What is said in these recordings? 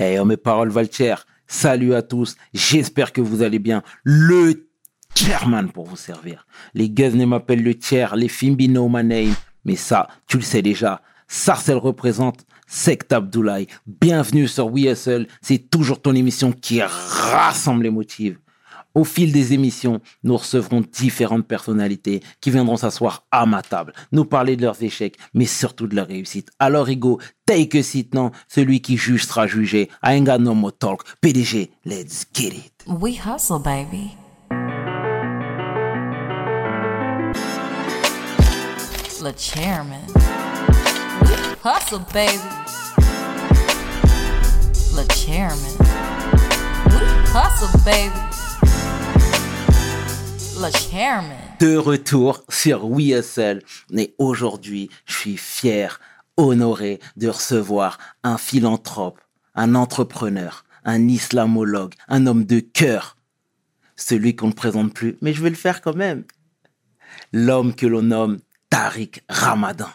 Hey, oh, mes paroles valent Salut à tous. J'espère que vous allez bien. Le chairman pour vous servir. Les ne m'appellent le tiers, les Fimbi know my name. Mais ça, tu le sais déjà. Sarcel représente Sect Abdoulaye. Bienvenue sur WeSL. C'est toujours ton émission qui rassemble les motifs. Au fil des émissions, nous recevrons différentes personnalités qui viendront s'asseoir à ma table, nous parler de leurs échecs, mais surtout de leurs réussites. Alors, Igo, take a seat non, celui qui juge sera jugé. I ain't talk. PDG, let's get it. We hustle, baby. Le chairman. We hustle, baby. Le chairman. We hustle, baby. De retour sur WeSL. Mais aujourd'hui, je suis fier, honoré de recevoir un philanthrope, un entrepreneur, un islamologue, un homme de cœur. Celui qu'on ne présente plus, mais je vais le faire quand même. L'homme que l'on nomme Tariq Ramadan.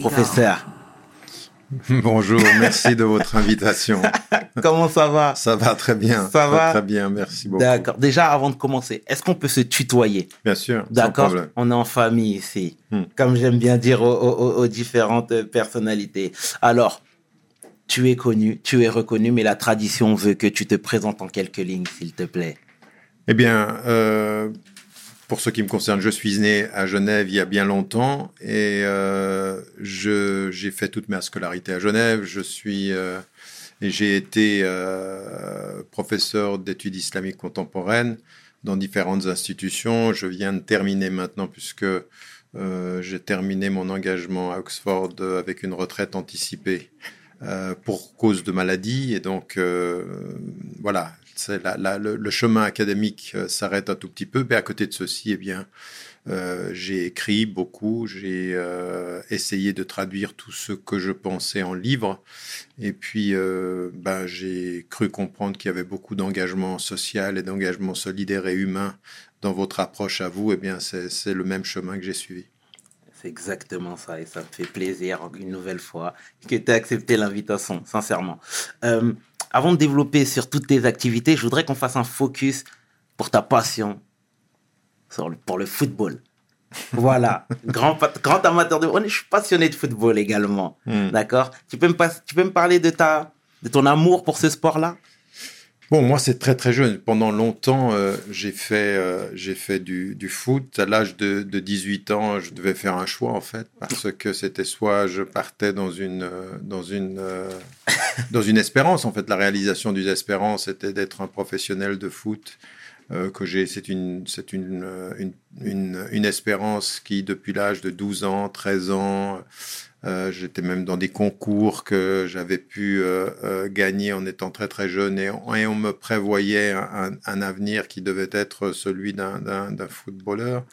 Professeur, Bonjour, merci de votre invitation. Comment ça va? Ça va très bien. Ça va? Très bien, merci beaucoup. D'accord. Déjà, avant de commencer, est-ce qu'on peut se tutoyer? Bien sûr. D'accord. On est en famille ici, hmm. comme j'aime bien dire aux, différentes personnalités. Alors, tu es connu, tu es reconnu, mais la tradition veut que tu te présentes en quelques lignes, s'il te plaît. Eh bien, euh, pour ce qui me concerne, je suis né à Genève il y a bien longtemps et euh, j'ai fait toute ma scolarité à Genève. Je suis euh, et j'ai été euh, professeur d'études islamiques contemporaines dans différentes institutions. Je viens de terminer maintenant puisque j'ai terminé mon engagement à Oxford avec une retraite anticipée pour cause de maladie et donc voilà le, chemin académique euh, s'arrête un tout petit peu, mais à côté de ceci, eh bien, euh, j'ai écrit beaucoup, j'ai euh, essayé de traduire tout ce que je pensais en livres, et puis ben, j'ai cru comprendre qu'il y avait beaucoup d'engagement social et d'engagement solidaire et humain dans votre approche à vous, et eh bien c'est le même chemin que j'ai suivi. C'est exactement ça, et ça me fait plaisir une nouvelle fois que tu aies accepté l'invitation, sincèrement. Avant de développer sur toutes tes activités, je voudrais qu'on fasse un focus pour ta passion pour le football. voilà, grand, grand amateur de Je suis passionné de football également. Hmm. D'accord? Tu, peux me tu peux me parler de, ta, de ton amour pour ce sport-là? Bon, moi, c'est très très jeune. Pendant longtemps, euh, j'ai fait, euh, j'ai fait du, du, foot. À l'âge de, de, 18 ans, je devais faire un choix en fait, parce que c'était soit je partais dans une, euh, dans une, dans une espérance. En fait, la réalisation d'une espérance c'était d'être un professionnel de foot. que j'ai, c'est une, c'est une, une, une, une espérance qui, depuis l'âge de 12 ans, 13 ans, euh, j'étais même dans des concours que j'avais pu euh, euh, gagner en étant très très jeune et, on me prévoyait un, avenir qui devait être celui d'un footballeur.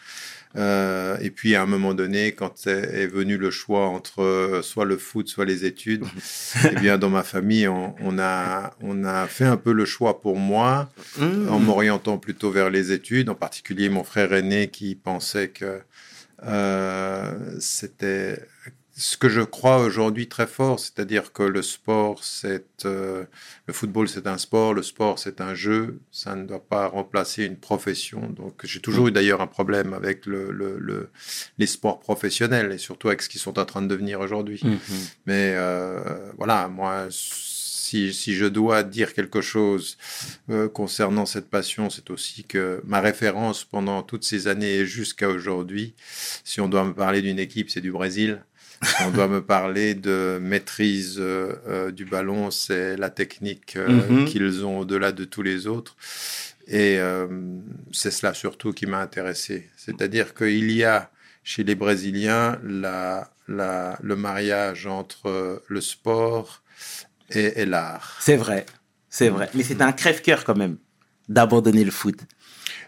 et puis à un moment donné, quand est, venu le choix entre soit le foot, soit les études, eh bien dans ma famille, on, a on a fait un peu le choix pour moi mmh. en m'orientant plutôt vers les études, en particulier mon frère aîné qui pensait que c'était ce que je crois aujourd'hui très fort, c'est-à-dire que le sport, c'est euh, le football, c'est un sport, le sport, c'est un jeu, ça ne doit pas remplacer une profession. Donc, j'ai toujours eu d'ailleurs un problème avec le, le, les sports professionnels et surtout avec ce qu'ils sont en train de devenir aujourd'hui. Mm-hmm. Mais euh, voilà, moi, si, si, je dois dire quelque chose euh, concernant cette passion, c'est aussi que ma référence pendant toutes ces années et jusqu'à aujourd'hui, si on doit me parler d'une équipe, c'est du Brésil. on doit me parler de maîtrise euh, euh, du ballon, c'est la technique euh, mhm. qu'ils ont au-delà de tous les autres. Et c'est cela surtout qui m'a intéressé. C'est-à-dire qu'il y a chez les Brésiliens la, la, le mariage entre le sport et, et l'art. C'est vrai, c'est vrai. Mais c'est un crève-cœur quand même d'abandonner le foot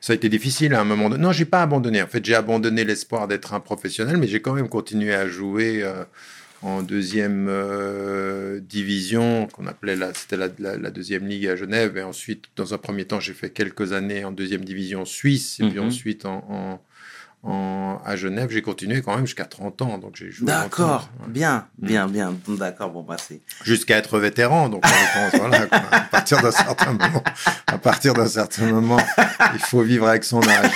ça a été difficile à un moment donné. Non, j'ai pas abandonné. En fait, j'ai abandonné l'espoir d'être un professionnel, mais j'ai quand même continué à jouer euh, en deuxième euh, division, qu'on appelait la, c'était la, deuxième ligue à Genève. Et ensuite, dans un premier temps, j'ai fait quelques années en deuxième division suisse, et puis mhm. ensuite en, en- à Genève. J'ai continué quand même jusqu'à 30 ans. Donc j'ai joué D'accord, ouais. bien, bien, bien. D'accord, bon, bah, c'est. Jusqu'à être vétéran. Donc en l'occurrence, voilà, quoi. à partir d'un certain moment, à partir d'un certain moment, il faut vivre avec son âge.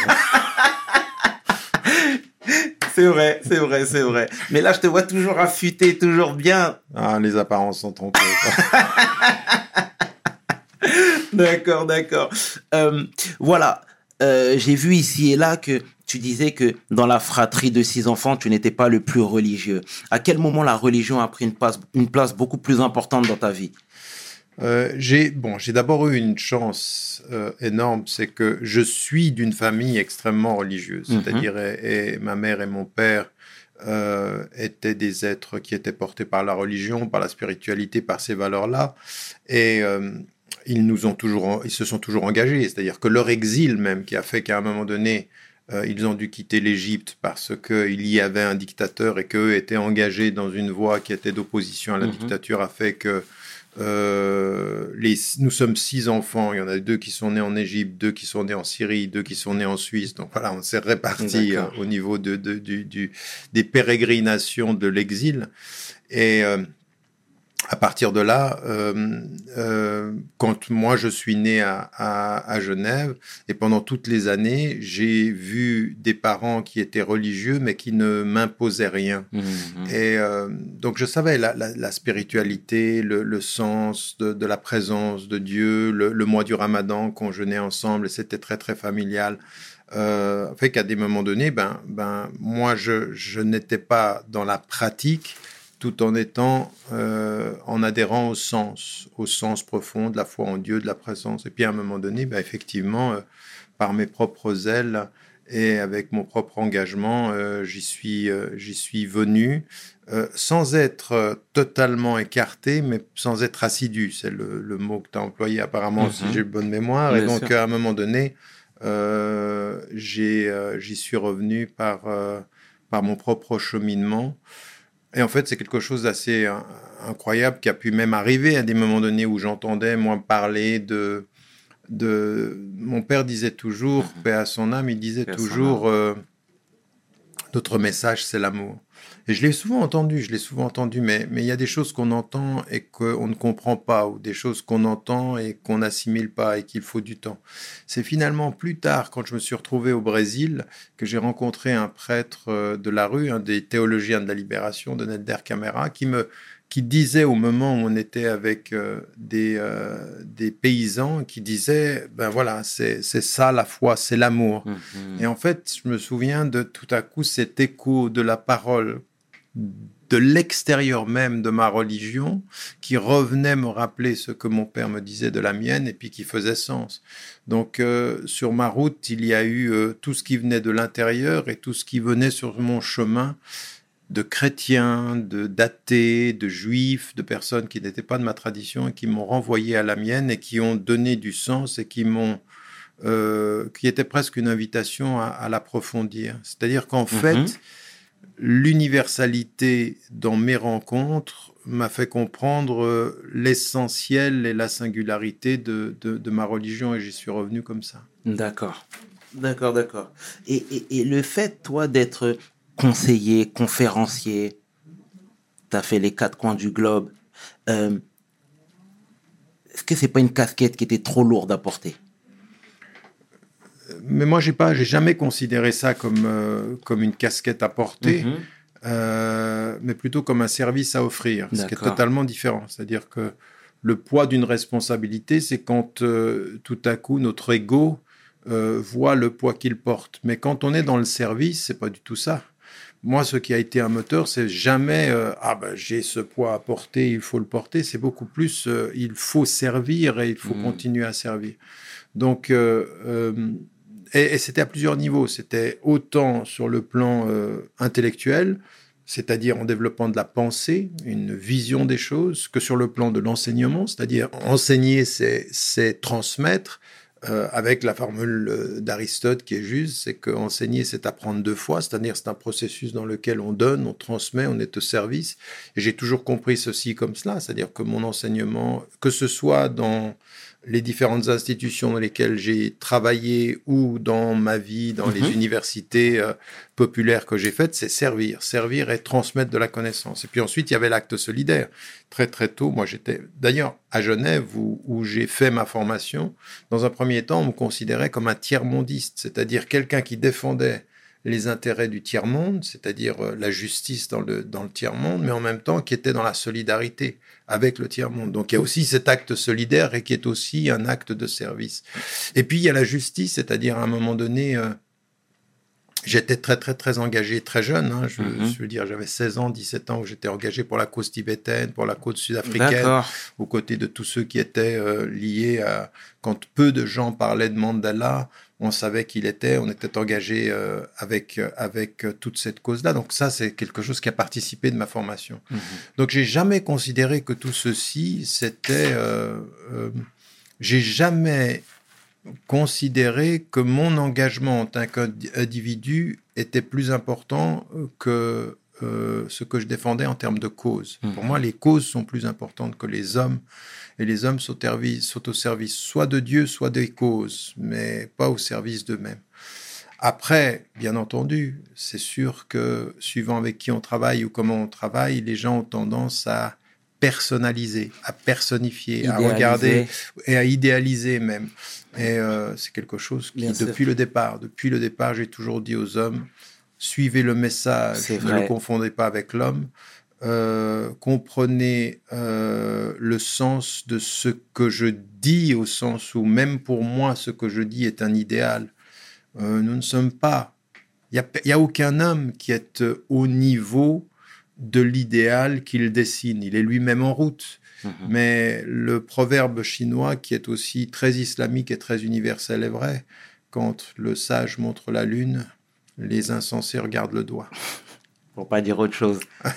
C'est vrai, c'est vrai, c'est vrai. Mais là, je te vois toujours affûté, toujours bien. Ah, les apparences sont trompées. D'accord, d'accord. Euh, voilà. Euh, J'ai vu ici et là que tu disais que dans la fratrie de six enfants, tu n'étais pas le plus religieux. À quel moment la religion a pris une place, une place beaucoup plus importante dans ta vie? Euh, j'ai bon, j'ai d'abord eu une chance euh, énorme, c'est que je suis d'une famille extrêmement religieuse, Mhm. c'est-à-dire et, et ma mère et mon père euh, étaient des êtres qui étaient portés par la religion, par la spiritualité, par ces valeurs-là, et ils nous ont toujours, ils se sont toujours engagés, c'est-à-dire que leur exil même, qui a fait qu'à un moment donné euh, ils ont dû quitter l'Égypte parce qu'il y avait un dictateur et qu'eux étaient engagés dans une voie qui était d'opposition à la Mhm. dictature, a fait que euh, les, nous sommes six enfants. Il y en a deux qui sont nés en Égypte, deux qui sont nés en Syrie, deux qui sont nés en Suisse. Donc voilà, on s'est répartis euh, au niveau de, de- du, du- des pérégrinations de l'exil. Et à partir de là, euh, euh, quand moi je suis né à, à, à Genève, et pendant toutes les années, j'ai vu des parents qui étaient religieux, mais qui ne m'imposaient rien. Mhm. Et euh, donc je savais la, la, la spiritualité, le, le sens de, de la présence de Dieu, le, le mois du Ramadan qu'on jeûnait ensemble, et c'était très très familial. Fait qu'à des moments donnés, ben, ben moi je, je n'étais pas dans la pratique, tout en étant euh, en adhérant au sens, au sens profond de la foi en Dieu, de la présence. Et puis à un moment donné, ben, effectivement, euh, par mes propres ailes et avec mon propre engagement, euh, j'y suis, j'y suis venu, sans être totalement écarté, mais sans être assidu. C'est le, le mot que tu as employé apparemment, Mhm. si j'ai bonne mémoire. et Bien donc, sûr. à un moment donné, j'y suis revenu par, par mon propre cheminement. Et en fait, c'est quelque chose d'assez euh, incroyable qui a pu même arriver à des moments donnés où j'entendais, moi, parler de, de... Mon père disait toujours, Mhm. paix à son âme, il disait Paix toujours, euh, notre message, c'est l'amour. Et je l'ai souvent entendu, je l'ai souvent entendu, mais mais il y a des choses qu'on entend et qu'on ne comprend pas, ou des choses qu'on entend et qu'on n'assimile pas et qu'il faut du temps. C'est finalement plus tard, quand je me suis retrouvé au Brésil, que j'ai rencontré un prêtre euh, de la rue, un des théologiens de la libération, de Camara, qui me qui disait au moment où on était avec euh, des, euh, des paysans, qui disait, ben voilà, c'est ça la foi, c'est l'amour. Mhm. Et en fait, je me souviens de tout à coup cet écho de la parole de l'extérieur même de ma religion qui revenait me rappeler ce que mon père me disait de la mienne et puis qui faisait sens. Donc euh, sur ma route, il y a eu euh, tout ce qui venait de l'intérieur et tout ce qui venait sur mon chemin de chrétiens, de d'athées, de juifs, de personnes qui n'étaient pas de ma tradition et qui m'ont renvoyé à la mienne et qui ont donné du sens et qui m'ont euh, qui était presque une invitation à, à l'approfondir. C'est-à-dire qu'en fait, l'universalité dans mes rencontres m'a fait comprendre euh, l'essentiel et la singularité de, de, de ma religion et j'y suis revenu comme ça. D'accord. D'accord, d'accord. Et, et, et le fait, toi, d'être conseiller, conférencier, tu as fait les quatre coins du globe, euh, est-ce que c'est pas une casquette qui était trop lourde à porter? Mais moi, j'ai pas, j'ai jamais considéré ça comme, euh, comme une casquette à porter. Mhm. euh, mais plutôt comme un service à offrir, ce qui est totalement différent. C'est-à-dire que le poids d'une responsabilité, c'est quand euh, tout à coup notre ego voit le poids qu'il porte. Mais quand on est dans le service, c'est pas du tout ça. Moi, ce qui a été un moteur, c'est jamais ah ben j'ai ce poids à porter, il faut le porter. C'est beaucoup plus il faut servir et il faut Mhm. continuer à servir. Donc et, c'était à plusieurs niveaux. C'était autant sur le plan euh, intellectuel, c'est-à-dire en développant de la pensée, une vision des choses, que sur le plan de l'enseignement, c'est-à-dire enseigner, c'est transmettre. euh, avec la formule euh, d'Aristote qui est juste, c'est que enseigner, c'est apprendre deux fois, c'est-à-dire c'est un processus dans lequel on donne, on transmet, on est au service. J'ai toujours compris ceci comme cela, c'est-à-dire que mon enseignement, que ce soit dans les différentes institutions dans lesquelles j'ai travaillé ou dans ma vie, dans les Mhm. universités euh, populaires que j'ai faites, c'est servir, servir et transmettre de la connaissance. Et puis ensuite, il y avait l'acte solidaire. Très très tôt, moi j'étais d'ailleurs à Genève où, où j'ai fait ma formation. Dans un premier temps, on me considérait comme un tiers-mondiste, c'est-à-dire quelqu'un qui défendait les intérêts du tiers-monde, c'est-à-dire euh, la justice dans le, dans le tiers-monde, mais en même temps qui était dans la solidarité avec le tiers-monde. Donc il y a aussi cet acte solidaire et qui est aussi un acte de service. Et puis il y a la justice, c'est-à-dire à un moment donné, euh, j'étais très très très engagé très jeune. hein. je, Mhm. je veux dire, j'avais 16 ans, 17 ans où j'étais engagé pour la cause tibétaine, pour la cause sud-africaine aux côtés de tous ceux qui étaient euh, liés à... Quand peu de gens parlaient de Mandela, on savait qu'il était, on était engagé euh, avec, euh, avec euh, toute cette cause-là. Donc ça, c'est quelque chose qui a participé de ma formation. Mhm. Donc j'ai jamais considéré que tout ceci, c'était... euh, euh, j'ai jamais considéré que mon engagement en tant qu'individu était plus important que euh, ce que je défendais en termes de cause. Mhm. Pour moi, les causes sont plus importantes que les hommes, et les hommes sont, au service soit de Dieu, soit des causes, mais pas au service d'eux-mêmes. Après, bien entendu, c'est sûr que suivant avec qui on travaille ou comment on travaille, les gens ont tendance à personnaliser, à personnifier, à regarder et à idéaliser même. Et euh, c'est quelque chose qui, Bien sûr. depuis le départ, depuis le départ, j'ai toujours dit aux hommes, suivez le message, ne le confondez pas avec l'homme. Euh, comprenez euh, le sens de ce que je dis, au sens où même pour moi, ce que je dis est un idéal. Euh, nous ne sommes pas. Il n'y a, il y a aucun homme qui est au niveau de l'idéal qu'il dessine. Il est lui-même en route. Mhm. Mais le proverbe chinois, qui est aussi très islamique et très universel, est vrai. Quand le sage montre la lune, les insensés regardent le doigt. Pour pas dire autre chose.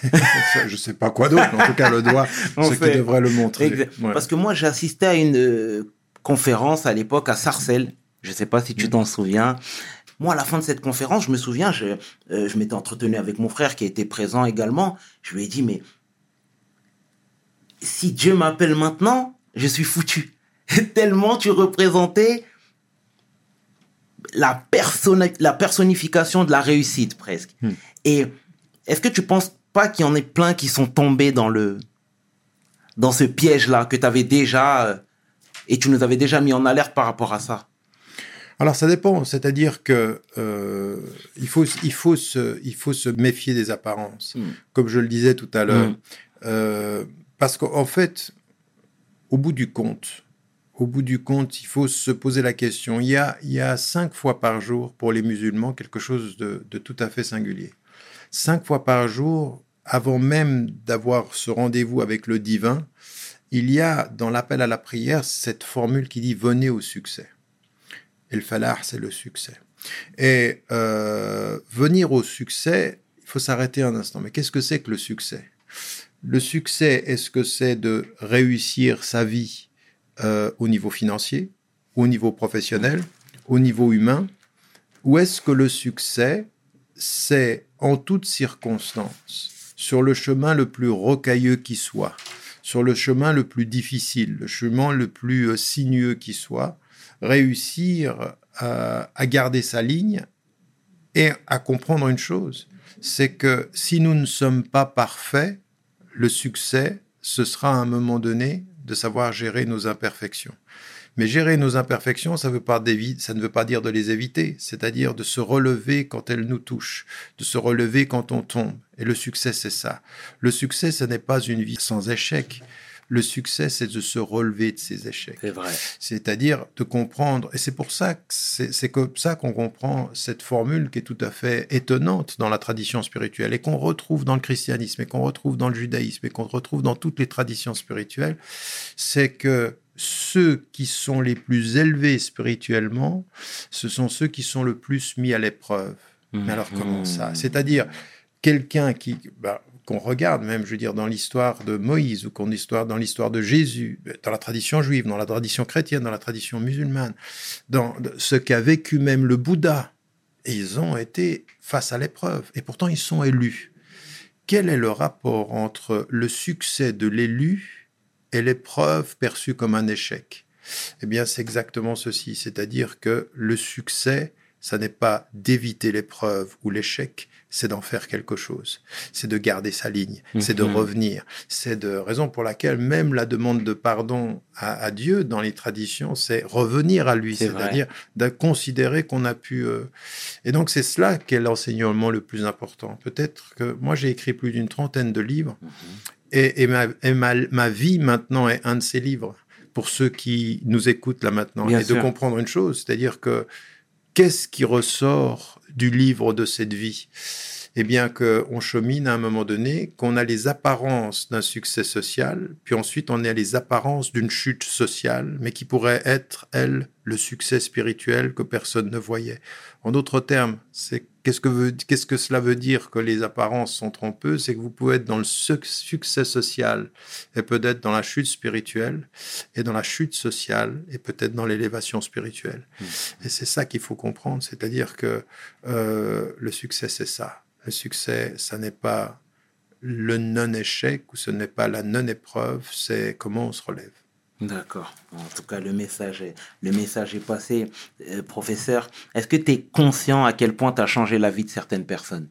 Je sais pas quoi d'autre, en tout cas, le doigt, On ce qui devrait le montrer. Ouais. Parce que moi, j'ai assisté à une euh, conférence à l'époque à Sarcelles. Je sais pas Mm. si tu t'en souviens. Moi, à la fin de cette conférence, je me souviens, je, euh, je m'étais entretenu avec mon frère qui était présent également. Je lui ai dit, mais si Dieu m'appelle maintenant, je suis foutu. Tellement tu représentais la, personna- la personnification de la réussite presque. Hmm. Et est-ce que tu penses pas qu'il y en ait plein qui sont tombés dans le dans ce piège-là que tu avais déjà euh, et tu nous avais déjà mis en alerte par rapport à ça? Alors ça dépend, c'est-à-dire que euh, il faut il faut se il faut se méfier des apparences, Mm. comme je le disais tout à l'heure, Mm. Euh, parce qu'en fait, au bout du compte, au bout du compte, il faut se poser la question. Il y a il y a cinq fois par jour pour les musulmans quelque chose de, de tout à fait singulier. Cinq fois par jour, avant même d'avoir ce rendez-vous avec le divin, il y a dans l'appel à la prière cette formule qui dit venez au succès. Et le falah, c'est le succès. Et euh, venir au succès, il faut s'arrêter un instant. Mais qu'est-ce que c'est que le succès? Le succès, est-ce que c'est de réussir sa vie euh, au niveau financier, au niveau professionnel, au niveau humain? Ou est-ce que le succès, c'est en toutes circonstances, sur le chemin le plus rocailleux qui soit, sur le chemin le plus difficile, le chemin le plus euh, sinueux qui soit, réussir à garder sa ligne et à comprendre une chose, c'est que si nous ne sommes pas parfaits, le succès, ce sera à un moment donné de savoir gérer nos imperfections. Mais gérer nos imperfections, ça, veut pas d'évi- ça ne veut pas dire de les éviter, c'est-à-dire de se relever quand elles nous touchent, de se relever quand on tombe. Et le succès, c'est ça. Le succès, ce n'est pas une vie sans échec. Le succès, c'est de se relever de ses échecs. C'est vrai. C'est-à-dire de comprendre, et c'est pour ça que c'est comme ça qu'on comprend cette formule qui est tout à fait étonnante dans la tradition spirituelle et qu'on retrouve dans le christianisme et qu'on retrouve dans le judaïsme et qu'on retrouve dans toutes les traditions spirituelles, c'est que ceux qui sont les plus élevés spirituellement, ce sont ceux qui sont le plus mis à l'épreuve. Mais alors comment ça? C'est-à-dire quelqu'un qui bah, qu'on regarde même, je veux dire, dans l'histoire de Moïse ou qu'on histoire dans l'histoire de Jésus, dans la tradition juive, dans la tradition chrétienne, dans la tradition musulmane, dans ce qu'a vécu même le Bouddha, ils ont été face à l'épreuve et pourtant ils sont élus. Quel est le rapport entre le succès de l'élu et l'épreuve perçue comme un échec Eh bien, c'est exactement ceci. C'est-à-dire que le succès, ça n'est pas d'éviter l'épreuve ou l'échec, c'est d'en faire quelque chose. C'est de garder sa ligne, c'est de Mhm. revenir. C'est de raison pour laquelle même la demande de pardon à, à Dieu dans les traditions, c'est revenir à lui, c'est-à-dire de considérer qu'on a pu. euh, Et donc c'est cela qui est l'enseignement le plus important. Peut-être que moi j'ai écrit plus d'une trentaine de livres Mhm. Et, et ma, et ma, ma vie maintenant est un de ces livres pour ceux qui nous écoutent là maintenant Bien et sûr. de comprendre une chose, c'est-à-dire que qu'est-ce qui ressort du livre de cette vie? Eh bien, qu'on chemine à un moment donné, qu'on a les apparences d'un succès social, puis ensuite on a les apparences d'une chute sociale, mais qui pourrait être, elle, le succès spirituel que personne ne voyait. En d'autres termes, c'est qu'est-ce que, veut- qu'est-ce que cela veut dire que les apparences sont trompeuses? C'est que vous pouvez être dans le suc- succès social et peut-être dans la chute spirituelle, et dans la chute sociale et peut-être dans l'élévation spirituelle. Et c'est ça qu'il faut comprendre, c'est-à-dire que euh, le succès, c'est ça. Le succès, ça n'est pas le non-échec ou ce n'est pas la non-épreuve, c'est comment on se relève. D'accord. En tout cas, le message est, le message est passé. Euh, professeur, est-ce que tu es conscient à quel point tu as changé la vie de certaines personnes?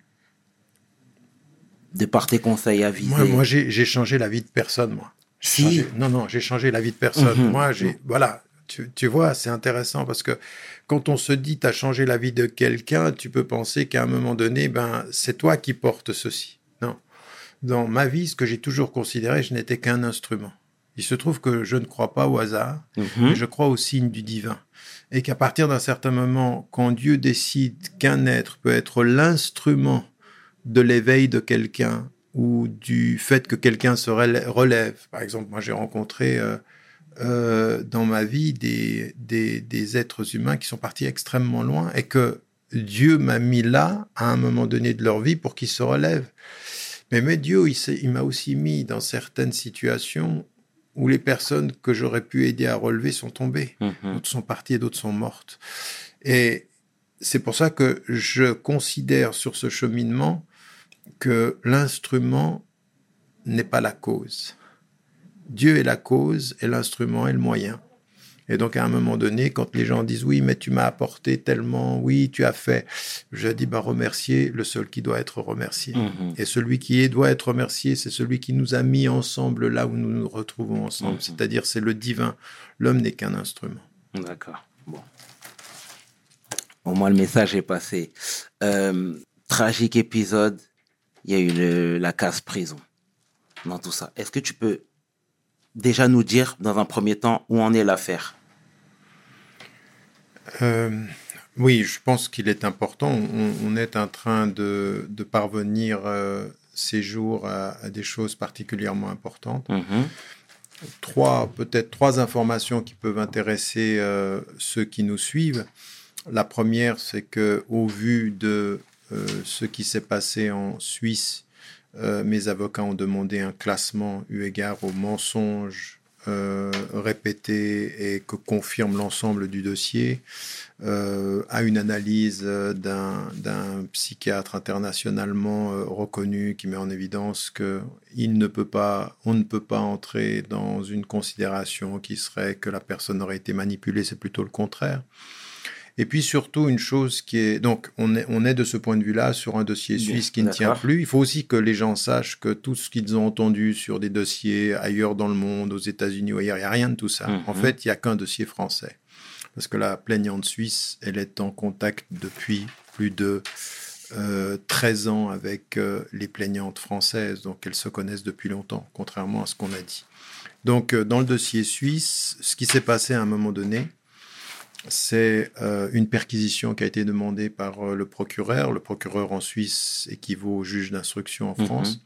De par tes conseils avisés Moi, moi j'ai changé la vie de personne, moi. Si. changé- non, non, j'ai changé la vie de personne. Mhm. Moi, j'ai. Voilà. Tu, tu vois, c'est intéressant parce que quand on se dit tu as changé la vie de quelqu'un, tu peux penser qu'à un moment donné, ben, c'est toi qui portes ceci. Non. Dans ma vie, ce que j'ai toujours considéré, je n'étais qu'un instrument. Il se trouve que je ne crois pas au hasard, Mhm. mais je crois au signe du divin. Et qu'à partir d'un certain moment, quand Dieu décide qu'un être peut être l'instrument de l'éveil de quelqu'un ou du fait que quelqu'un se relè- relève. Par exemple, moi j'ai rencontré euh, euh, dans ma vie des, des, des êtres humains qui sont partis extrêmement loin et que Dieu m'a mis là à un moment donné de leur vie pour qu'ils se relèvent. Mais, mais Dieu, il, m'a aussi mis dans certaines situations où les personnes que j'aurais pu aider à relever sont tombées. Mhm. D'autres sont parties et d'autres sont mortes. Et c'est pour ça que je considère sur ce cheminement que l'instrument n'est pas la cause. Dieu est la cause et l'instrument est le moyen. Et donc à un moment donné, quand les gens disent oui, mais tu m'as apporté tellement, oui, tu as fait, je dis bah remercier le seul qui doit être remercié. Mhm. Et celui qui est, doit être remercié, c'est celui qui nous a mis ensemble là où nous nous retrouvons ensemble. Mhm. C'est-à-dire c'est le divin. L'homme n'est qu'un instrument. D'accord. Bon. Au moins, le message est passé. Euh, tragique épisode. Il y a eu le- la case prison dans tout ça. Est-ce que tu peux déjà nous dire, dans un premier temps, où en est l'affaire Euh, oui, je pense qu'il est important. On, on est en train de, de parvenir euh, ces jours à, à des choses particulièrement importantes. Mhm. Trois, peut-être trois informations qui peuvent intéresser euh, ceux qui nous suivent. La première, c'est que au vu de ce qui s'est passé en Suisse, euh, mes avocats ont demandé un classement eu égard aux mensonges euh, répétés et que confirme l'ensemble du dossier, euh, à une analyse d'un psychiatre internationalement reconnu qui met en évidence que il ne peut pas, on ne peut pas entrer dans une considération qui serait que la personne aurait été manipulée, c'est plutôt le contraire. Et puis surtout une chose qui est donc on est on est de ce point de vue-là sur un dossier suisse qui ne tient plus. Il faut aussi que les gens sachent que tout ce qu'ils ont entendu sur des dossiers ailleurs dans le monde, aux États-Unis ou ailleurs, il n'y a rien de tout ça. Mhm. En fait, il n'y a qu'un dossier français. Parce que la plaignante suisse, elle est en contact depuis plus de euh, 13 ans avec euh, les plaignantes françaises, donc elles se connaissent depuis longtemps, contrairement à ce qu'on a dit. Donc, euh, dans le dossier suisse, ce qui s'est passé à un moment donné, c'est euh, une perquisition qui a été demandée par euh, le procureur. Le procureur en Suisse équivaut au juge d'instruction en Mhm. France.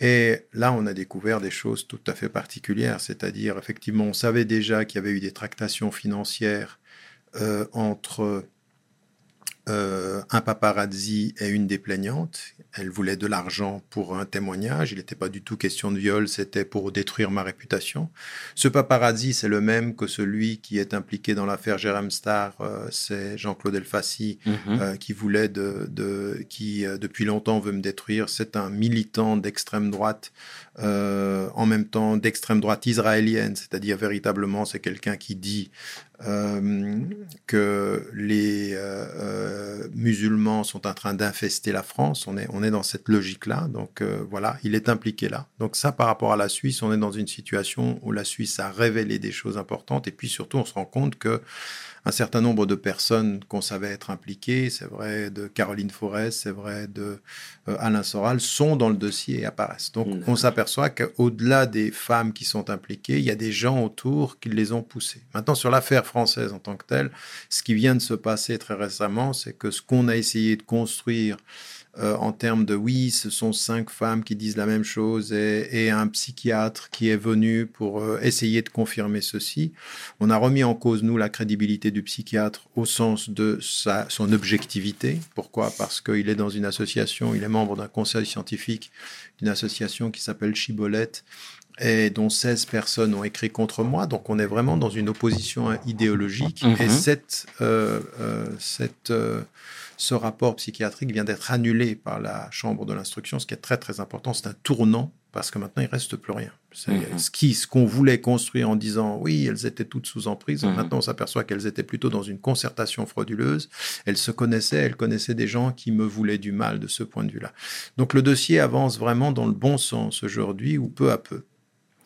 Et là, on a découvert des choses tout à fait particulières, c'est-à-dire, effectivement, on savait déjà qu'il y avait eu des tractations financières euh, entre euh, un paparazzi est une des plaignantes. Elle voulait de l'argent pour un témoignage. Il n'était pas du tout question de viol, c'était pour détruire ma réputation. Ce paparazzi, c'est le même que celui qui est impliqué dans l'affaire Jérém Star. Euh, c'est Jean-Claude Elfassi euh, qui voulait de, de qui depuis longtemps veut me détruire. C'est un militant d'extrême droite, en même temps d'extrême droite israélienne, c'est-à-dire véritablement c'est quelqu'un qui dit que les euh, musulmans sont en train d'infester la France. On est, on est dans cette logique-là. Donc euh, voilà, il est impliqué là. Donc ça, par rapport à la Suisse, on est dans une situation où la Suisse a révélé des choses importantes. Et puis surtout, on se rend compte que un certain nombre de personnes qu'on savait être impliquées, c'est vrai de Caroline Forest, c'est vrai de euh, Alain Soral, sont dans le dossier et apparaissent. Donc on s'aperçoit qu'au-delà des femmes qui sont impliquées, il y a des gens autour qui les ont poussées. Maintenant, sur l'affaire française en tant que telle, ce qui vient de se passer très récemment, c'est que ce qu'on a essayé de construire euh, en termes de oui, ce sont cinq femmes qui disent la même chose et, et un psychiatre qui est venu pour euh, essayer de confirmer ceci. On a remis en cause, nous, la crédibilité du psychiatre au sens de sa, son objectivité. Pourquoi? Parce qu'il est dans une association, il est membre d'un conseil scientifique d'une association qui s'appelle Chibolette et dont 16 personnes ont écrit contre moi. Donc on est vraiment dans une opposition idéologique. Mhm. Et cette, euh, euh, cette, ce rapport psychiatrique vient d'être annulé par la Chambre de l'instruction, ce qui est très très important. C'est un tournant parce que maintenant il reste plus rien. Mhm. ce qui, ce qu'on voulait construire en disant oui, elles étaient toutes sous emprise. Mhm. Maintenant on s'aperçoit qu'elles étaient plutôt dans une concertation frauduleuse. Elles se connaissaient, elles connaissaient des gens qui me voulaient du mal de ce point de vue-là. Donc le dossier avance vraiment dans le bon sens aujourd'hui ou peu à peu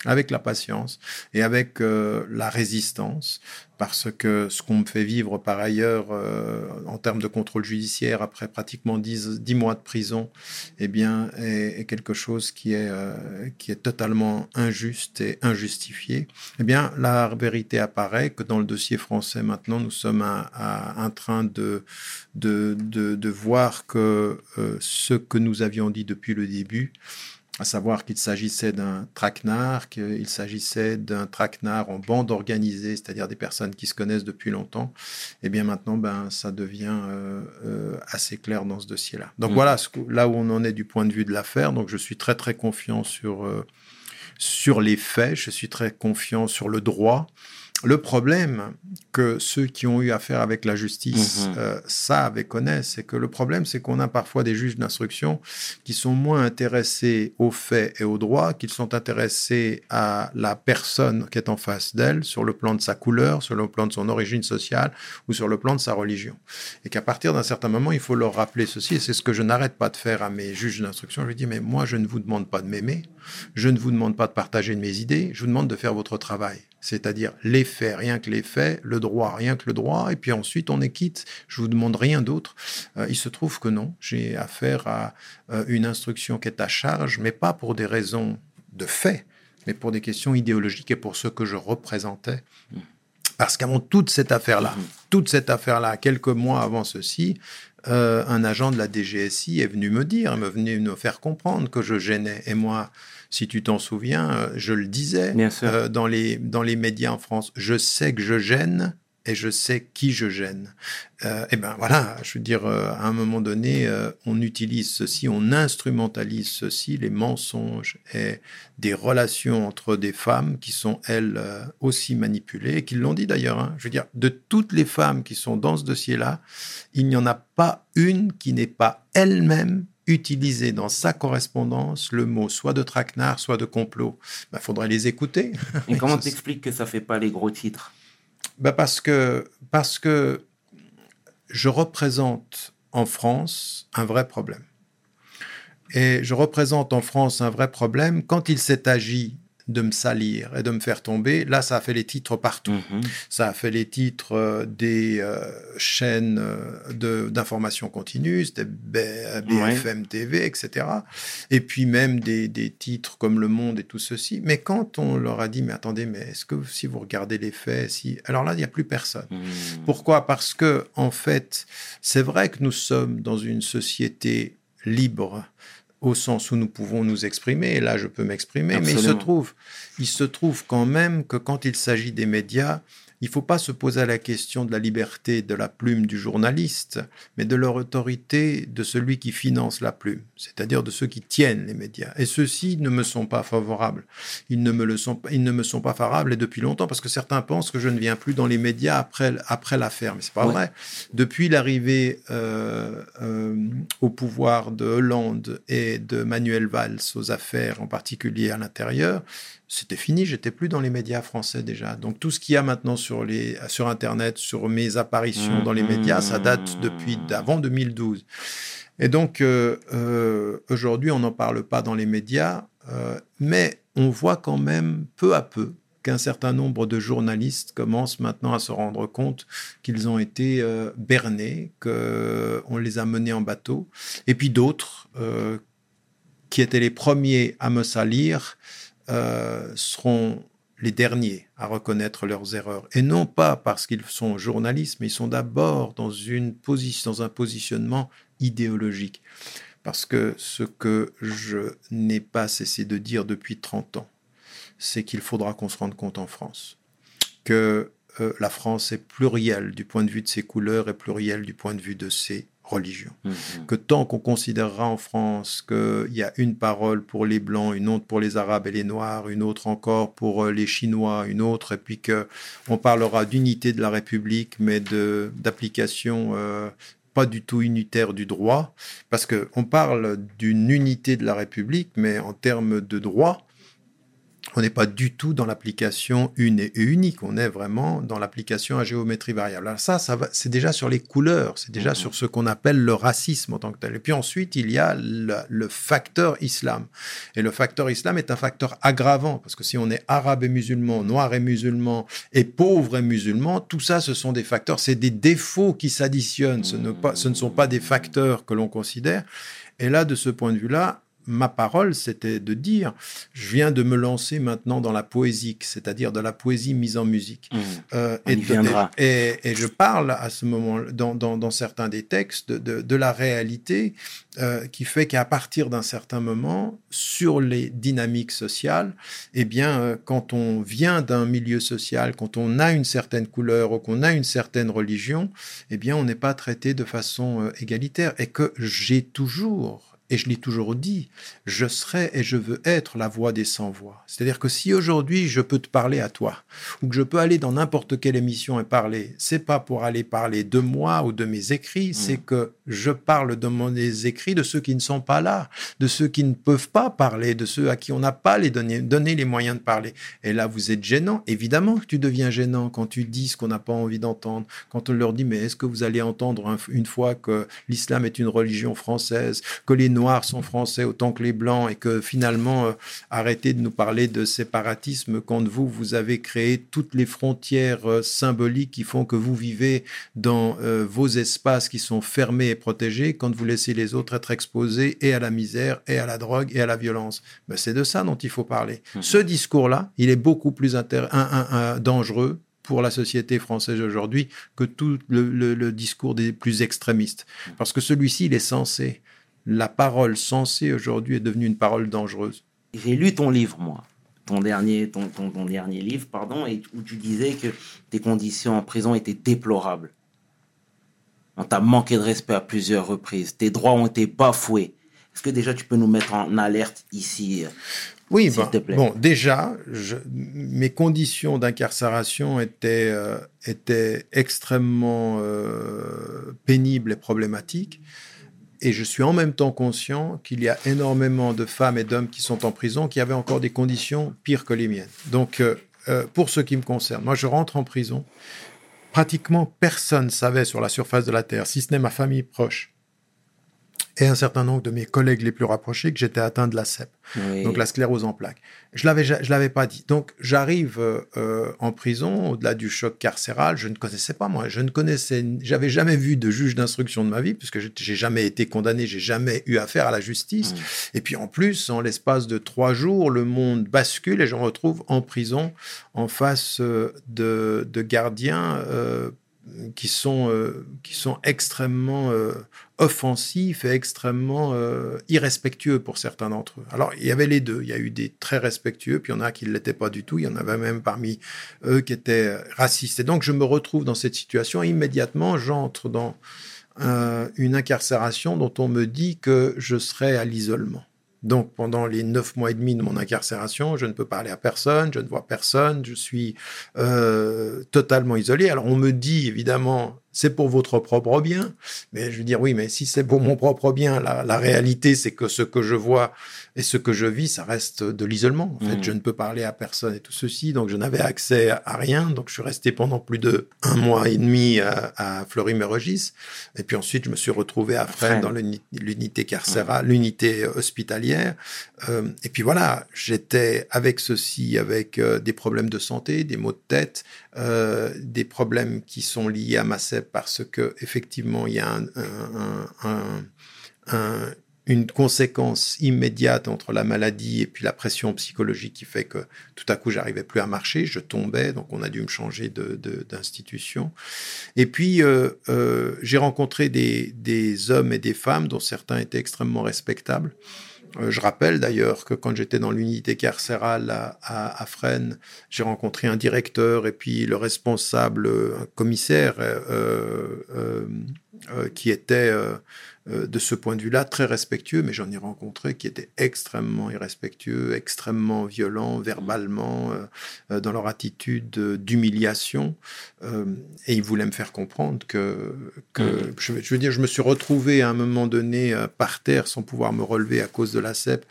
avec la patience et avec euh, la résistance, parce que ce qu'on me fait vivre par ailleurs euh, en termes de contrôle judiciaire après pratiquement 10, 10 mois de prison, eh bien, est, est quelque chose qui est, euh, qui est totalement injuste et injustifié. Eh bien, la vérité apparaît que dans le dossier français maintenant, nous sommes en train de, de, de, de voir que euh, ce que nous avions dit depuis le début, à savoir qu'il s'agissait d'un traquenard, qu'il s'agissait d'un traquenard en bande organisée, c'est-à-dire des personnes qui se connaissent depuis longtemps, et bien maintenant, ben, ça devient euh, euh, assez clair dans ce dossier-là. Donc Mhm. voilà ce que- là où on en est du point de vue de l'affaire. Donc je suis très très confiant sur, euh, sur les faits, je suis très confiant sur le droit. Le problème que ceux qui ont eu affaire avec la justice Mhm. euh, savent et connaissent, c'est que le problème, c'est qu'on a parfois des juges d'instruction qui sont moins intéressés aux faits et au droit, qu'ils sont intéressés à la personne qui est en face d'elle, sur le plan de sa couleur, sur le plan de son origine sociale ou sur le plan de sa religion. Et qu'à partir d'un certain moment, il faut leur rappeler ceci, et c'est ce que je n'arrête pas de faire à mes juges d'instruction. Je lui dis, mais moi, je ne vous demande pas de m'aimer, je ne vous demande pas de partager de mes idées, je vous demande de faire votre travail. C'est-à-dire les faits, rien que les faits, le droit, rien que le droit, et puis ensuite on est quitte. Je vous demande rien d'autre. Euh, il se trouve que non, j'ai affaire à euh, une instruction qui est à charge, mais pas pour des raisons de fait, mais pour des questions idéologiques et pour ce que je représentais. Parce qu'avant toute cette affaire-là, Mhm. toute cette affaire-là, quelques mois avant ceci, euh, un agent de la DGSI est venu me dire, me venu me faire comprendre que je gênais. Et moi, si tu t'en souviens, euh, je le disais euh, dans, les, dans les médias en France, je sais que je gêne et je sais qui je gêne. Euh, et ben voilà, je veux dire, euh, à un moment donné, euh, on utilise ceci, on instrumentalise ceci, les mensonges et des relations entre des femmes qui sont, elles, aussi manipulées, et qui l'ont dit d'ailleurs. hein. je veux dire, de toutes les femmes qui sont dans ce dossier-là, il n'y en a pas une qui n'est pas elle-même utilisé dans sa correspondance le mot soit de traquenard, soit de complot. Il faudrait les écouter. Et comment t'expliques que ça fait pas les gros titres? Ben parce que parce que je représente en France un vrai problème. Et je représente en France un vrai problème quand il s'est agi de me salir et de me faire tomber. Là, ça a fait les titres partout. Mhm. Ça a fait les titres euh, des euh, chaînes euh, de- d'information continue, c'était BFM TV, etc. Et puis même des, des titres comme Le Monde et tout ceci. Mais quand on leur a dit, mais attendez, mais est-ce que si vous regardez les faits, si... alors là, il n'y a plus personne. Mhm. Pourquoi? Parce que, en fait, c'est vrai que nous sommes dans une société libre au sens où nous pouvons nous exprimer, et là je peux m'exprimer, mais il se trouve, il se trouve quand même que quand il s'agit des médias, il ne faut pas se poser la question de la liberté de la plume du journaliste, mais de leur autorité de celui qui finance la plume, c'est-à-dire de ceux qui tiennent les médias. Et ceux-ci ne me sont pas favorables. Ils ne me le sont, ils ne me sont pas favorables et depuis longtemps parce que certains pensent que je ne viens plus dans les médias après après l'affaire, mais c'est pas vrai. Depuis l'arrivée euh, euh, au pouvoir de Hollande et de Manuel Valls aux affaires, en particulier à l'intérieur, c'était fini, j'étais plus dans les médias français déjà. Donc tout ce qu'il y a maintenant sur, les, sur Internet, sur mes apparitions dans les médias, ça date depuis d'avant 2012. Et donc euh, euh, aujourd'hui, on n'en parle pas dans les médias, euh, mais on voit quand même peu à peu qu'un certain nombre de journalistes commencent maintenant à se rendre compte qu'ils ont été bernés, qu'on les a menés en bateau, et puis d'autres qui étaient les premiers à me salir euh, seront les derniers à reconnaître leurs erreurs. Et non pas parce qu'ils sont journalistes, mais ils sont d'abord dans, une position, dans un positionnement idéologique. Parce que ce que je n'ai pas cessé de dire depuis 30 ans, c'est qu'il faudra qu'on se rende compte en France que euh, la France est plurielle du point de vue de ses couleurs et plurielle du point de vue de ses religion. Mhm. Que tant qu'on considérera en France qu'il y a une parole pour les Blancs, une autre pour les Arabes et les Noirs, une autre encore pour euh, les Chinois, une autre, et puis qu'on parlera d'unité de la République, mais d'application euh, pas du tout unitaire du droit, parce qu'on parle d'une unité de la République, mais en termes de droit, on n'est pas du tout dans l'application une et unique, on est vraiment dans l'application à géométrie variable. Alors ça, ça c'est déjà sur les couleurs, c'est déjà mhm. sur ce qu'on appelle le racisme en tant que tel. Et puis ensuite, il y a le, facteur islam. Et le facteur islam est un facteur aggravant, parce que si on est arabe et musulman, noir et musulman, et pauvre et musulman, tout ça, ce sont des facteurs, c'est des défauts qui s'additionnent, ce, ce ne sont pas des facteurs que l'on considère. Et là, de ce point de vue-là, ma parole, c'était de dire, je viens de me lancer maintenant dans la poésie, c'est-à-dire de la poésie mise en musique. Mmh. Euh, et, et, je parle à ce moment, dans, dans, certains des textes, de, de, la réalité euh, qui fait qu'à partir d'un certain moment, sur les dynamiques sociales, eh bien, euh, quand on vient d'un milieu social, quand on a une certaine couleur ou qu'on a une certaine religion, eh bien, on n'est pas traité de façon égalitaire et que j'ai toujours et je l'ai toujours dit, je serai et je veux être la voix des sans-voix. C'est-à-dire que si aujourd'hui je peux te parler à toi, ou que je peux aller dans n'importe quelle émission et parler, c'est pas pour aller parler de moi ou de mes écrits, mmh. c'est que je parle de mes écrits de ceux qui ne sont pas là, de ceux qui ne peuvent pas parler, de ceux à qui on n'a pas les donné, donné les moyens de parler. Et là, vous êtes gênant. Évidemment que tu deviens gênant quand tu dis ce qu'on n'a pas envie d'entendre, quand on leur dit, mais est-ce que vous allez entendre une fois que l'islam est une religion française, que les noirs sont français autant que les blancs et que finalement, euh, arrêtez de nous parler de séparatisme quand vous, vous avez créé toutes les frontières euh, symboliques qui font que vous vivez dans euh, vos espaces qui sont fermés et protégés quand vous laissez les autres être exposés et à la misère et à la drogue et à la violence. Ben, c'est de ça dont il faut parler. Mmh. Ce discours-là, il est beaucoup plus dangereux pour la société française aujourd'hui que tout le, le, discours des plus extrémistes. Mmh. Parce que celui-ci, il est censé la parole sensée aujourd'hui est devenue une parole dangereuse. J'ai lu ton livre, moi, ton dernier, ton, ton, dernier livre, pardon, et où tu disais que tes conditions en prison étaient déplorables. On t'a manqué de respect à plusieurs reprises. Tes droits ont été bafoués. Est-ce que déjà tu peux nous mettre en alerte ici euh, Oui, bon, te plaît? bon, déjà, mes conditions d'incarcération étaient, euh, étaient extrêmement euh, pénibles et problématiques. Et je suis en même temps conscient qu'il y a énormément de femmes et d'hommes qui sont en prison qui avaient encore des conditions pires que les miennes. Donc, euh, euh, pour ce qui me concerne, moi, je rentre en prison. Pratiquement personne savait sur la surface de la Terre, si ce n'est ma famille proche, et un certain nombre de mes collègues les plus rapprochés que j'étais atteint de la CEP, donc la sclérose en plaques. Je l'avais, je l'avais pas dit. Donc j'arrive euh, en prison, au-delà du choc carcéral, je ne connaissais pas moi, je ne connaissais, j'avais jamais vu de juge d'instruction de ma vie puisque j'ai jamais été condamné, j'ai jamais eu affaire à la justice. Et puis en plus, en l'espace de trois jours, le monde bascule et je me retrouve en prison en face euh, de, de gardiens. Euh, qui sont, euh, qui sont extrêmement euh, offensifs et extrêmement euh, irrespectueux pour certains d'entre eux. Alors, il y avait les deux. Il y a eu des très respectueux, puis il y en a qui ne l'étaient pas du tout. Il y en avait même parmi eux qui étaient racistes. Et donc, je me retrouve dans cette situation. Et immédiatement, j'entre dans une incarcération dont on me dit que je serai à l'isolement. Donc, pendant les neuf mois et demi de mon incarcération, je ne peux parler à personne, je ne vois personne, je suis euh, totalement isolé. Alors, on me dit évidemment c'est pour votre propre bien. Mais je veux dire, oui, mais si c'est pour mon propre bien, la, réalité, c'est que ce que je vois et ce que je vis, ça reste de l'isolement. En fait, mmh. je ne peux parler à personne et tout ceci, donc je n'avais accès à rien. Donc, je suis resté pendant plus de un mois et demi à, à Fleury-Mérogis. Et puis ensuite, je me suis retrouvé à Fresnes dans l'unité carcérale, l'unité hospitalière. Euh, et puis voilà, j'étais avec ceci, avec euh, des problèmes de santé, des maux de tête, euh, des problèmes qui sont liés à ma Parce que effectivement il y a une conséquence immédiate entre la maladie et puis la pression psychologique qui fait que tout à coup j'arrivais plus à marcher, je tombais, donc on a dû me changer d'institution. Et puis euh, euh, j'ai rencontré des, hommes et des femmes dont certains étaient extrêmement respectables je rappelle d'ailleurs que quand j'étais dans l'unité carcérale à, Fresnes, j'ai rencontré un directeur et puis le responsable, un commissaire euh, euh, qui était euh, de ce point de vue-là très respectueux, mais j'en ai rencontré qui étaient extrêmement irrespectueux, extrêmement violents verbalement, euh, euh, dans leur attitude d'humiliation. et ils voulaient me faire comprendre que, que mmh. je, je, veux dire, je me suis retrouvé à un moment donné par terre sans pouvoir me relever à cause de la CEP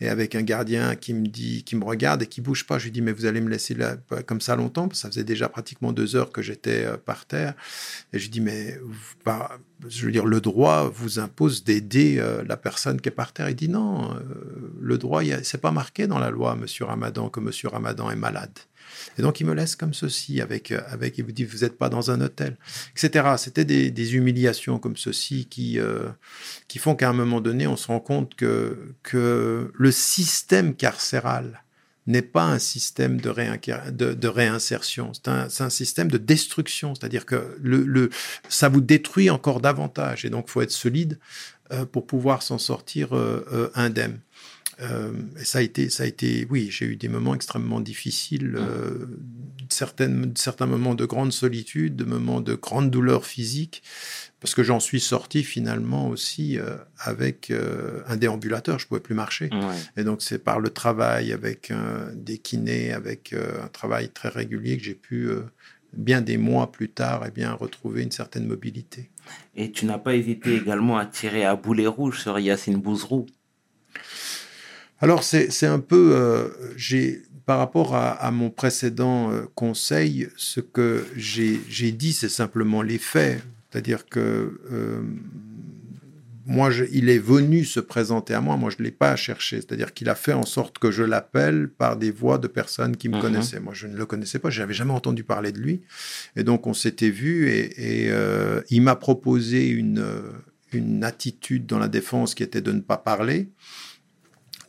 et avec un gardien qui me dit, qui me regarde et qui bouge pas. Je lui dis, mais vous allez me laisser là comme ça longtemps? Ça faisait déjà pratiquement deux heures que j'étais euh, par terre. Et je lui dis, mais bah, je veux dire, le droit vous impose d'aider euh, la personne qui est par terre. Il dit, non, euh, le droit, c'est pas marqué dans la loi, Monsieur Ramadan, que Monsieur Ramadan est malade. Et donc, il me laisse comme ceci, avec, euh, avec il vous dit, vous n'êtes pas dans un hôtel, etc. C'était des, humiliations comme ceci qui, euh, qui font qu'à un moment donné, on se rend compte que, que le système carcéral n'est pas un système de, de, réinsertion, c'est un, un, système de destruction, c'est-à-dire que le, le, ça vous détruit encore davantage, et donc faut être solide euh, pour pouvoir s'en sortir indemne. Euh, ça a été, ça a été, oui, j'ai eu des moments extrêmement difficiles, mmh. euh, certaines, certains moments de grande solitude, de moments de grande douleur physique, parce que j'en suis sorti finalement aussi euh, avec un déambulateur, je pouvais plus marcher. Et donc c'est par le travail avec des kinés, avec un travail très régulier que j'ai pu bien des mois plus tard, et eh bien retrouver une certaine mobilité. Et tu n'as pas hésité également à tirer à boulet rouge sur Yacine Bouzrou? Alors c'est un peu, euh, j'ai par rapport à, mon précédent euh, conseil, ce que j'ai dit, c'est simplement les faits. C'est-à-dire que euh, moi, il est venu se présenter à moi, moi je ne l'ai pas cherché. C'est-à-dire qu'il a fait en sorte que je l'appelle par des voix de personnes qui me mhm. connaissaient. Moi, je ne le connaissais pas, je n'avais jamais entendu parler de lui. Et donc, on s'était vu et, il m'a proposé une, une attitude dans la défense qui était de ne pas parler.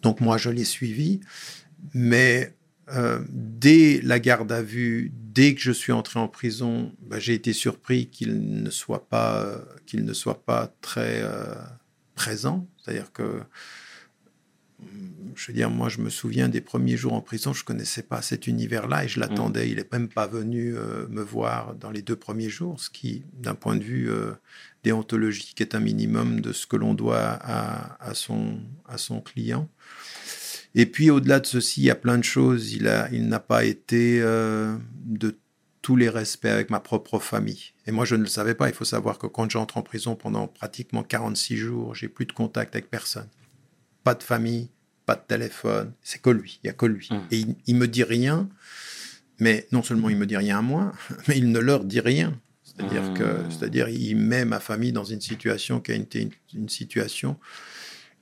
Donc moi, je l'ai suivi. Mais euh, dès la garde à vue, dès que je suis entré en prison, bah, j'ai été surpris qu'il ne soit pas, qu'il ne soit pas très euh, présent. C'est-à-dire que, je veux dire, moi, je me souviens des premiers jours en prison, je connaissais pas cet univers-là et je l'attendais. Il n'est même pas venu euh, me voir dans les deux premiers jours, ce qui, d'un point de vue déontologique, est un minimum de ce que l'on doit à, à, son, à son client. Et puis au-delà de ceci, il y a plein de choses. Il a, il n'a pas été euh, de tous les respects avec ma propre famille. Et moi, je ne le savais pas. Il faut savoir que quand j'entre en prison pendant pratiquement 46 jours, j'ai plus de contact avec personne. Pas de famille, pas de téléphone. C'est que lui. Il y a que lui. Mmh. Et il, il, me dit rien. Mais non seulement il me dit rien à moi, mais il ne leur dit rien. C'est-à-dire que, mmh. c'est-à-dire, il met ma famille dans une situation qui a été une, une situation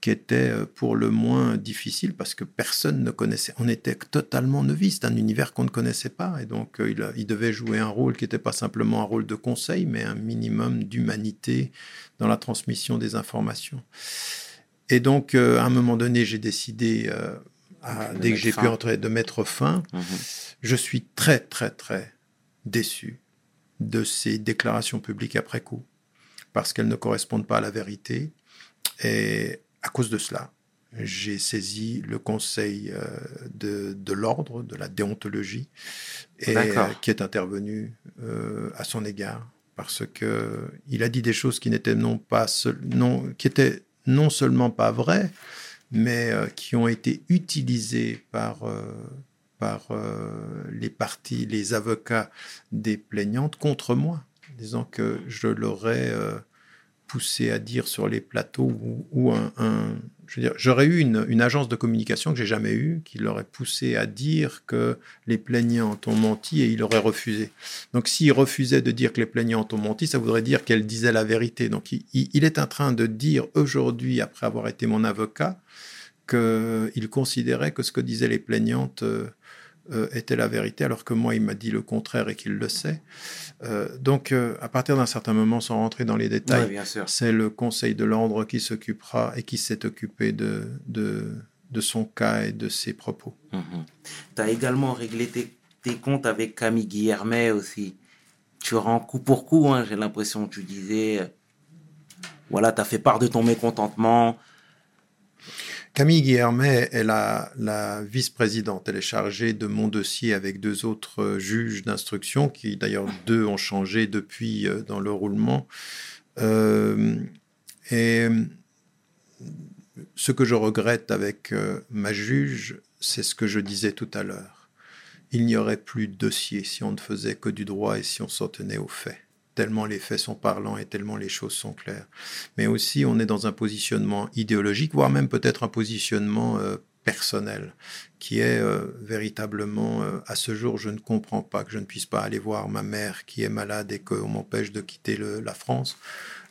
qui était euh, pour le moins difficile parce que personne ne connaissait. On était totalement novice, c'est un univers qu'on ne connaissait pas. Et donc, euh, il, il, devait jouer un rôle qui n'était pas simplement un rôle de conseil, mais un minimum d'humanité dans la transmission des informations. Et donc, euh, à un moment donné, j'ai décidé, dès que j'ai pu entrer, de mettre fin. Mhm. Je suis très, très, très déçu de ses déclarations publiques après coup, parce qu'elles ne correspondent pas à la vérité. Et à cause de cela, j'ai saisi le conseil euh, de, de l'ordre, de la déontologie, et qui est intervenu euh, à son égard parce que il a dit des choses qui n'étaient non pas non qui étaient non seulement pas vraies, mais euh, qui ont été utilisées par par les parties, les avocats des plaignantes contre moi, disant que je l'aurais poussé à dire sur les plateaux ou, un, je dire, j'aurais eu une, agence de communication que j'ai jamais eue qui l'aurait poussé à dire que les plaignantes ont menti et il aurait refusé. Donc, s'il refusait de dire que les plaignantes ont menti, ça voudrait dire qu'elle disait la vérité. Donc, il, est en train de dire aujourd'hui, après avoir été mon avocat, qu'il considérait que ce que disaient les plaignantes euh, était la vérité, alors que moi, il m'a dit le contraire et qu'il le sait. Euh, donc, euh, à partir d'un certain moment, sans rentrer dans les détails, c'est le Conseil de l'ordre qui s'occupera et qui s'est occupé de, de, de, son cas et de ses propos. Mhm. Tu as également réglé tes, tes, comptes avec Camille Guillermet aussi. Tu rends coup pour coup, hein, j'ai l'impression que tu disais, voilà, tu as fait part de ton mécontentement, Camille Guillermet est la, vice-présidente. Elle est chargée de mon dossier avec deux autres euh, juges d'instruction, qui d'ailleurs deux ont changé depuis euh, dans le roulement. Euh, et ce que je regrette avec ma juge, c'est ce que je disais tout à l'heure. Il n'y aurait plus de dossier si on ne faisait que du droit et si on s'en tenait aux faits tellement les faits sont parlants et tellement les choses sont claires. Mais aussi, on est dans un positionnement idéologique, voire même peut-être un positionnement euh, personnel, qui est euh, véritablement, euh, à ce jour, je ne comprends pas que je ne puisse pas aller voir ma mère qui est malade et qu'on m'empêche de quitter la France.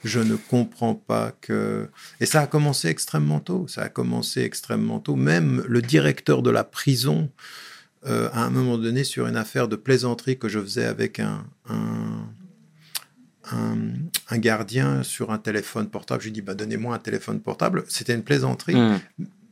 Je ne comprends pas que... Et ça a commencé extrêmement tôt, ça a commencé extrêmement tôt. Même le directeur de la prison, à un moment donné, sur une affaire de plaisanterie que je faisais avec un un, gardien sur un téléphone portable. Je lui dis, bah, donnez-moi un téléphone portable. C'était une plaisanterie hmm.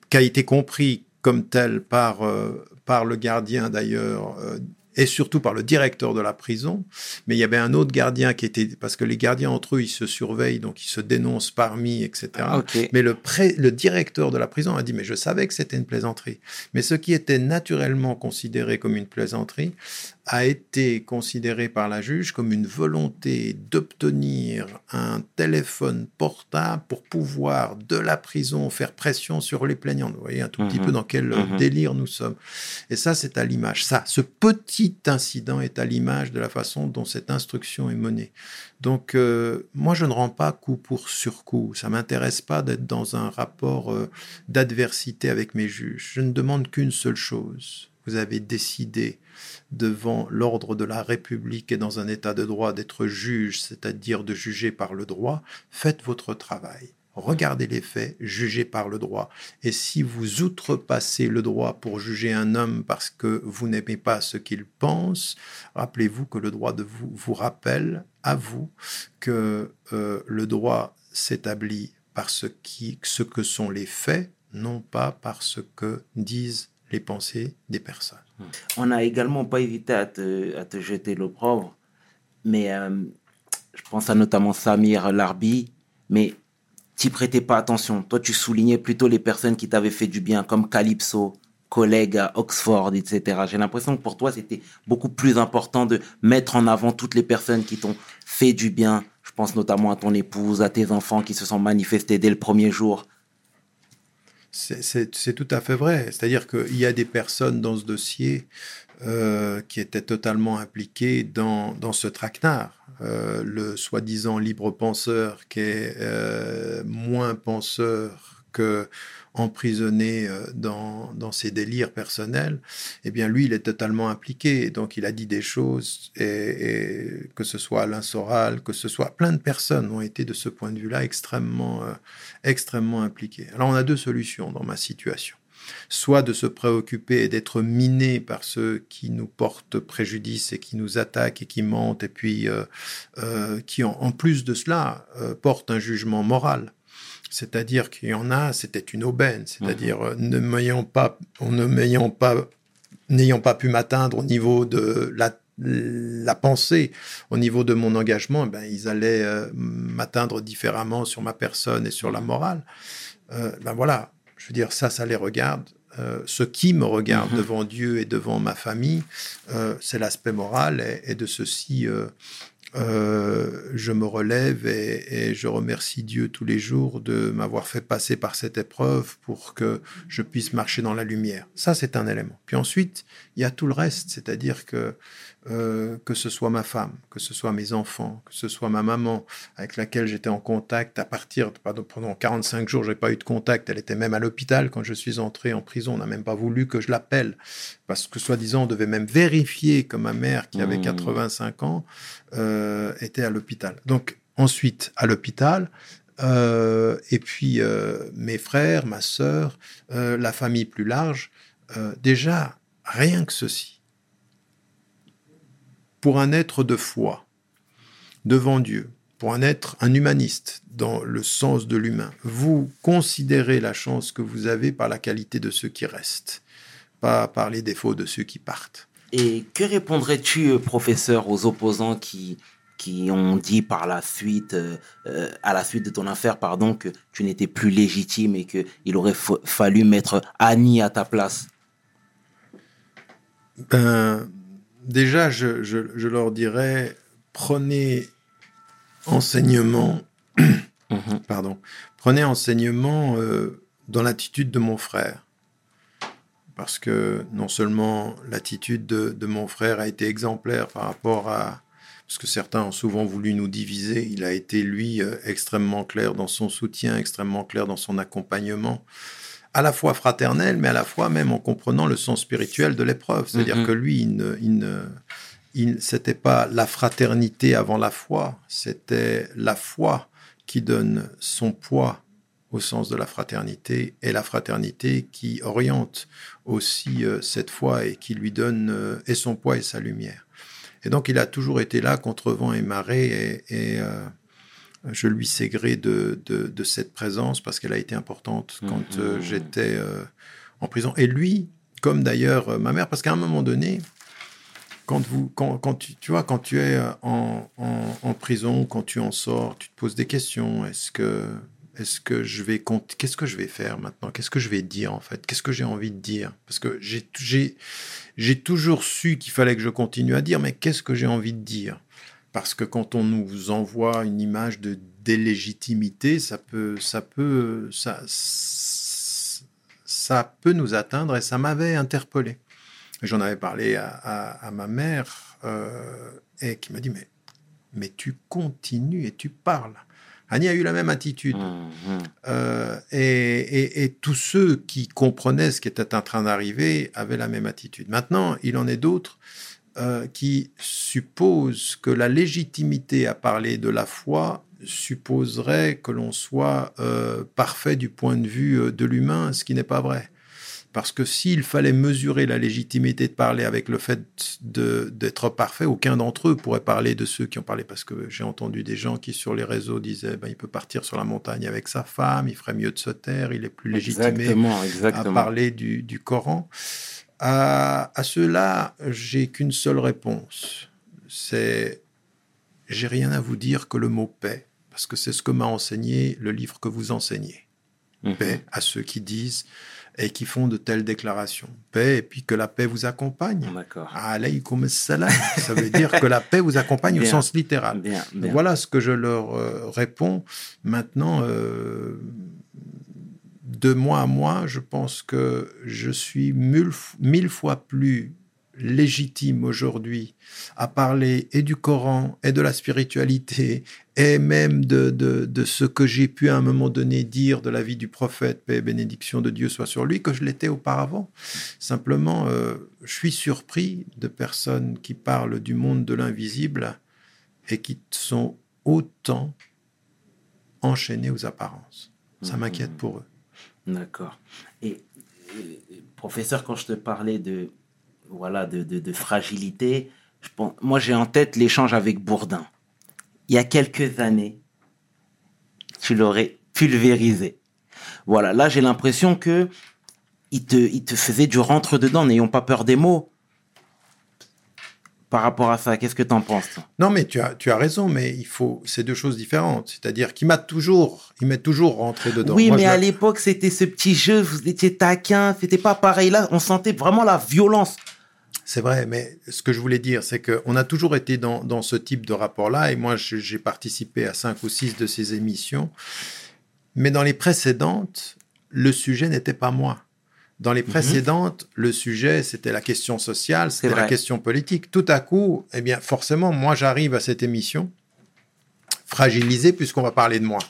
qui a été compris comme telle par, euh, par le gardien d'ailleurs euh, et surtout par le directeur de la prison. Mais il y avait un autre gardien qui était, parce que les gardiens entre eux, ils se surveillent, donc ils se dénoncent parmi, etc. Ah, mais le, le directeur de la prison a dit, mais je savais que c'était une plaisanterie. Mais ce qui était naturellement considéré comme une plaisanterie a été considéré par la juge comme une volonté d'obtenir un téléphone portable pour pouvoir de la prison faire pression sur les plaignants. Vous voyez un tout petit mhm. peu dans quel mhm. délire nous sommes. Et ça, c'est à l'image. Ça, ce petit incident est à l'image de la façon dont cette instruction est menée. Donc, euh, moi, je ne rends pas coup pour sur coup. Ça m'intéresse pas d'être dans un rapport euh, d'adversité avec mes juges. Je ne demande qu'une seule chose. Vous avez décidé devant l'ordre de la République et dans un état de droit d'être juge, c'est-à-dire de juger par le droit, faites votre travail. Regardez les faits, jugez par le droit. Et si vous outrepassez le droit pour juger un homme parce que vous n'aimez pas ce qu'il pense, rappelez-vous que le droit de vous vous rappelle à vous que euh, le droit s'établit par ce, ce que sont les faits, non pas par ce que disent les pensées des personnes. On n'a également pas évité à te, à te jeter l'opprobre, mais euh, je pense à notamment Samir Larbi, mais tu prêtais pas attention. Toi, tu soulignais plutôt les personnes qui t'avaient fait du bien, comme Calypso, collègue à Oxford, etc. J'ai l'impression que pour toi, c'était beaucoup plus important de mettre en avant toutes les personnes qui t'ont fait du bien. Je pense notamment à ton épouse, à tes enfants qui se sont manifestés dès le premier jour. C'est tout à fait vrai. C'est-à-dire qu'il y a des personnes dans ce dossier euh, qui étaient totalement impliquées dans, dans ce traquenard. Euh, le soi-disant libre penseur qui est euh, moins penseur que emprisonné euh, dans, dans, ses délires personnels, eh bien lui, il est totalement impliqué. Donc il a dit des choses, et, que ce soit Alain Soral, que ce soit plein de personnes ont été de ce point de vue-là extrêmement, euh, extrêmement impliquées. Alors on a deux solutions dans ma situation soit de se préoccuper et d'être miné par ceux qui nous portent préjudice et qui nous attaquent et qui mentent, et puis euh, qui, en, plus de cela, portent un jugement moral. C'est-à-dire qu'il y en a, c'était une aubaine. C'est-à-dire, euh, ne m'ayant pas, ne m'ayant pas, n'ayant pas pu m'atteindre au niveau de la la pensée au niveau de mon engagement, ben, ils allaient euh, m'atteindre différemment sur ma personne et sur la morale. Euh, ben voilà, je veux dire, ça, ça les regarde. Euh, ce qui me regarde Mhm. devant Dieu et devant ma famille, c'est l'aspect moral. Et, et de ceci, euh, je me relève et, et je remercie Dieu tous les jours de m'avoir fait passer par cette épreuve pour que je puisse marcher dans la lumière. Ça, c'est un élément. Puis ensuite, il y a tout le reste, c'est-à-dire que euh, que ce soit ma femme, que ce soit mes enfants, que ce soit ma maman avec laquelle j'étais en contact à partir, pardon, pendant 45 jours, j'ai pas eu de contact. Elle était même à l'hôpital quand je suis entré en prison. On n'a même pas voulu que je l'appelle parce que soi-disant on devait même vérifier que ma mère, qui avait Mmh. 85 ans, euh, était à l'hôpital. Donc ensuite à l'hôpital. euh, et puis mes frères, ma sœur, la famille plus large, déjà rien que ceci, pour un être de foi devant Dieu, pour un être, un humaniste dans le sens de l'humain, vous considérez la chance que vous avez par la qualité de ceux qui restent, pas par les défauts de ceux qui partent. Et que répondrais-tu, euh, professeur, aux opposants qui, qui ont dit par la suite, euh, euh, à la suite de ton affaire, pardon, que tu n'étais plus légitime et qu'il aurait fa- fallu mettre Annie à ta place? Ben, déjà, je, je- je leur dirais, prenez enseignement, Mhm. pardon, prenez enseignement euh, dans l'attitude de mon frère. Parce que non seulement l'attitude de, de mon frère a été exemplaire par rapport à... Parce que certains ont souvent voulu nous diviser, il a été, lui, euh, extrêmement clair dans son soutien, extrêmement clair dans son accompagnement, à la fois fraternel, mais à la fois même en comprenant le sens spirituel de l'épreuve. C'est-à-dire Mhm. que lui, il ne... il ne- il- c'était pas la fraternité avant la foi, c'était la foi qui donne son poids au sens de la fraternité et la fraternité qui oriente aussi euh, cette foi et qui lui donne euh, et son poids et sa lumière. Et donc il a toujours été là contre vent et marée et, et, euh, je lui sais gré de, de, de cette présence parce qu'elle a été importante quand euh, j'étais euh, en prison. Et lui, comme d'ailleurs euh, ma mère, parce qu'à un moment donné, quand, vous, quand, quand tu, tu vois, quand tu es en, en, en prison, quand tu en sors, tu te poses des questions. Est-ce que, est-ce que je vais qu'est-ce que je vais faire maintenant? Qu'est-ce que je vais dire en fait? Qu'est-ce que j'ai envie de dire? Parce que j'ai, j'ai, j'ai toujours su qu'il fallait que je continue à dire, mais qu'est-ce que j'ai envie de dire? Parce que quand on nous envoie une image de délégitimité, ça peut, ça peut, ça, ça peut nous atteindre et ça m'avait interpellé. J'en avais parlé à, à- à ma mère euh, et qui m'a dit mais mais tu continues et tu parles. Annie a eu la même attitude. Mhm. Euh, et, et- et tous ceux qui comprenaient ce qui était en train d'arriver avaient la même attitude. Maintenant, il en est d'autres euh, qui supposent que la légitimité à parler de la foi supposerait que l'on soit euh, parfait du point de vue euh, de l'humain, ce qui n'est pas vrai. Parce que s'il fallait mesurer la légitimité de parler avec le fait d'être parfait, aucun d'entre eux pourrait parler de ceux qui ont parlé. Parce que j'ai entendu des gens qui, sur les réseaux, disaient ben, il peut partir sur la montagne avec sa femme, il ferait mieux de se taire, il est plus légitimé Exactement, à parler du, du Coran. À, à cela, j'ai qu'une seule réponse. C'est j'ai rien à vous dire que le mot paix, parce que c'est ce que m'a enseigné le livre que vous enseignez. Mhm. Paix à ceux qui disent et qui font de telles déclarations. Paix, et puis que la paix vous accompagne. D'accord. Alaykoum salam. Ça veut dire que la paix vous accompagne au sens littéral. Bien. Voilà ce que je leur euh, réponds. Maintenant, euh, de mois à mois, je pense que je suis mille, fois plus légitime aujourd'hui à parler et du Coran et de la spiritualité et même de, de, de ce que j'ai pu à un moment donné dire de la vie du prophète, paix et bénédiction de Dieu soit sur lui, que je l'étais auparavant. Simplement, euh, je suis surpris de personnes qui parlent du monde de l'invisible et qui sont autant enchaînées aux apparences. Ça Mhm. m'inquiète pour eux. D'accord. Et, professeur, quand je te parlais de voilà de, fragilité, moi j'ai en tête l'échange avec Bourdin. Il y a quelques années, tu l'aurais pulvérisé. Voilà, là j'ai l'impression que il te, te faisait du rentre dedans, n'ayons pas peur des mots. Par rapport à ça. Qu'est-ce que tu en penses toi? Non, mais tu as, tu as raison, mais il faut, c'est deux choses différentes. C'est-à-dire qu'il m'a toujours, il m'est toujours rentré dedans. Oui, Moi, mais à l'époque, c'était ce petit jeu, vous étiez taquin, c'était pas pareil. Là, on sentait vraiment la violence. C'est vrai, mais ce que je voulais dire, c'est qu'on a toujours été dans, dans ce type de rapport-là, et moi, j'ai participé à cinq ou six de ces émissions. Mais dans les précédentes, le sujet n'était pas moi. Dans les précédentes, le sujet, c'était la question sociale, c'était la question politique. Tout à coup, eh bien, forcément, moi, j'arrive à cette émission fragilisé puisqu'on va parler de moi.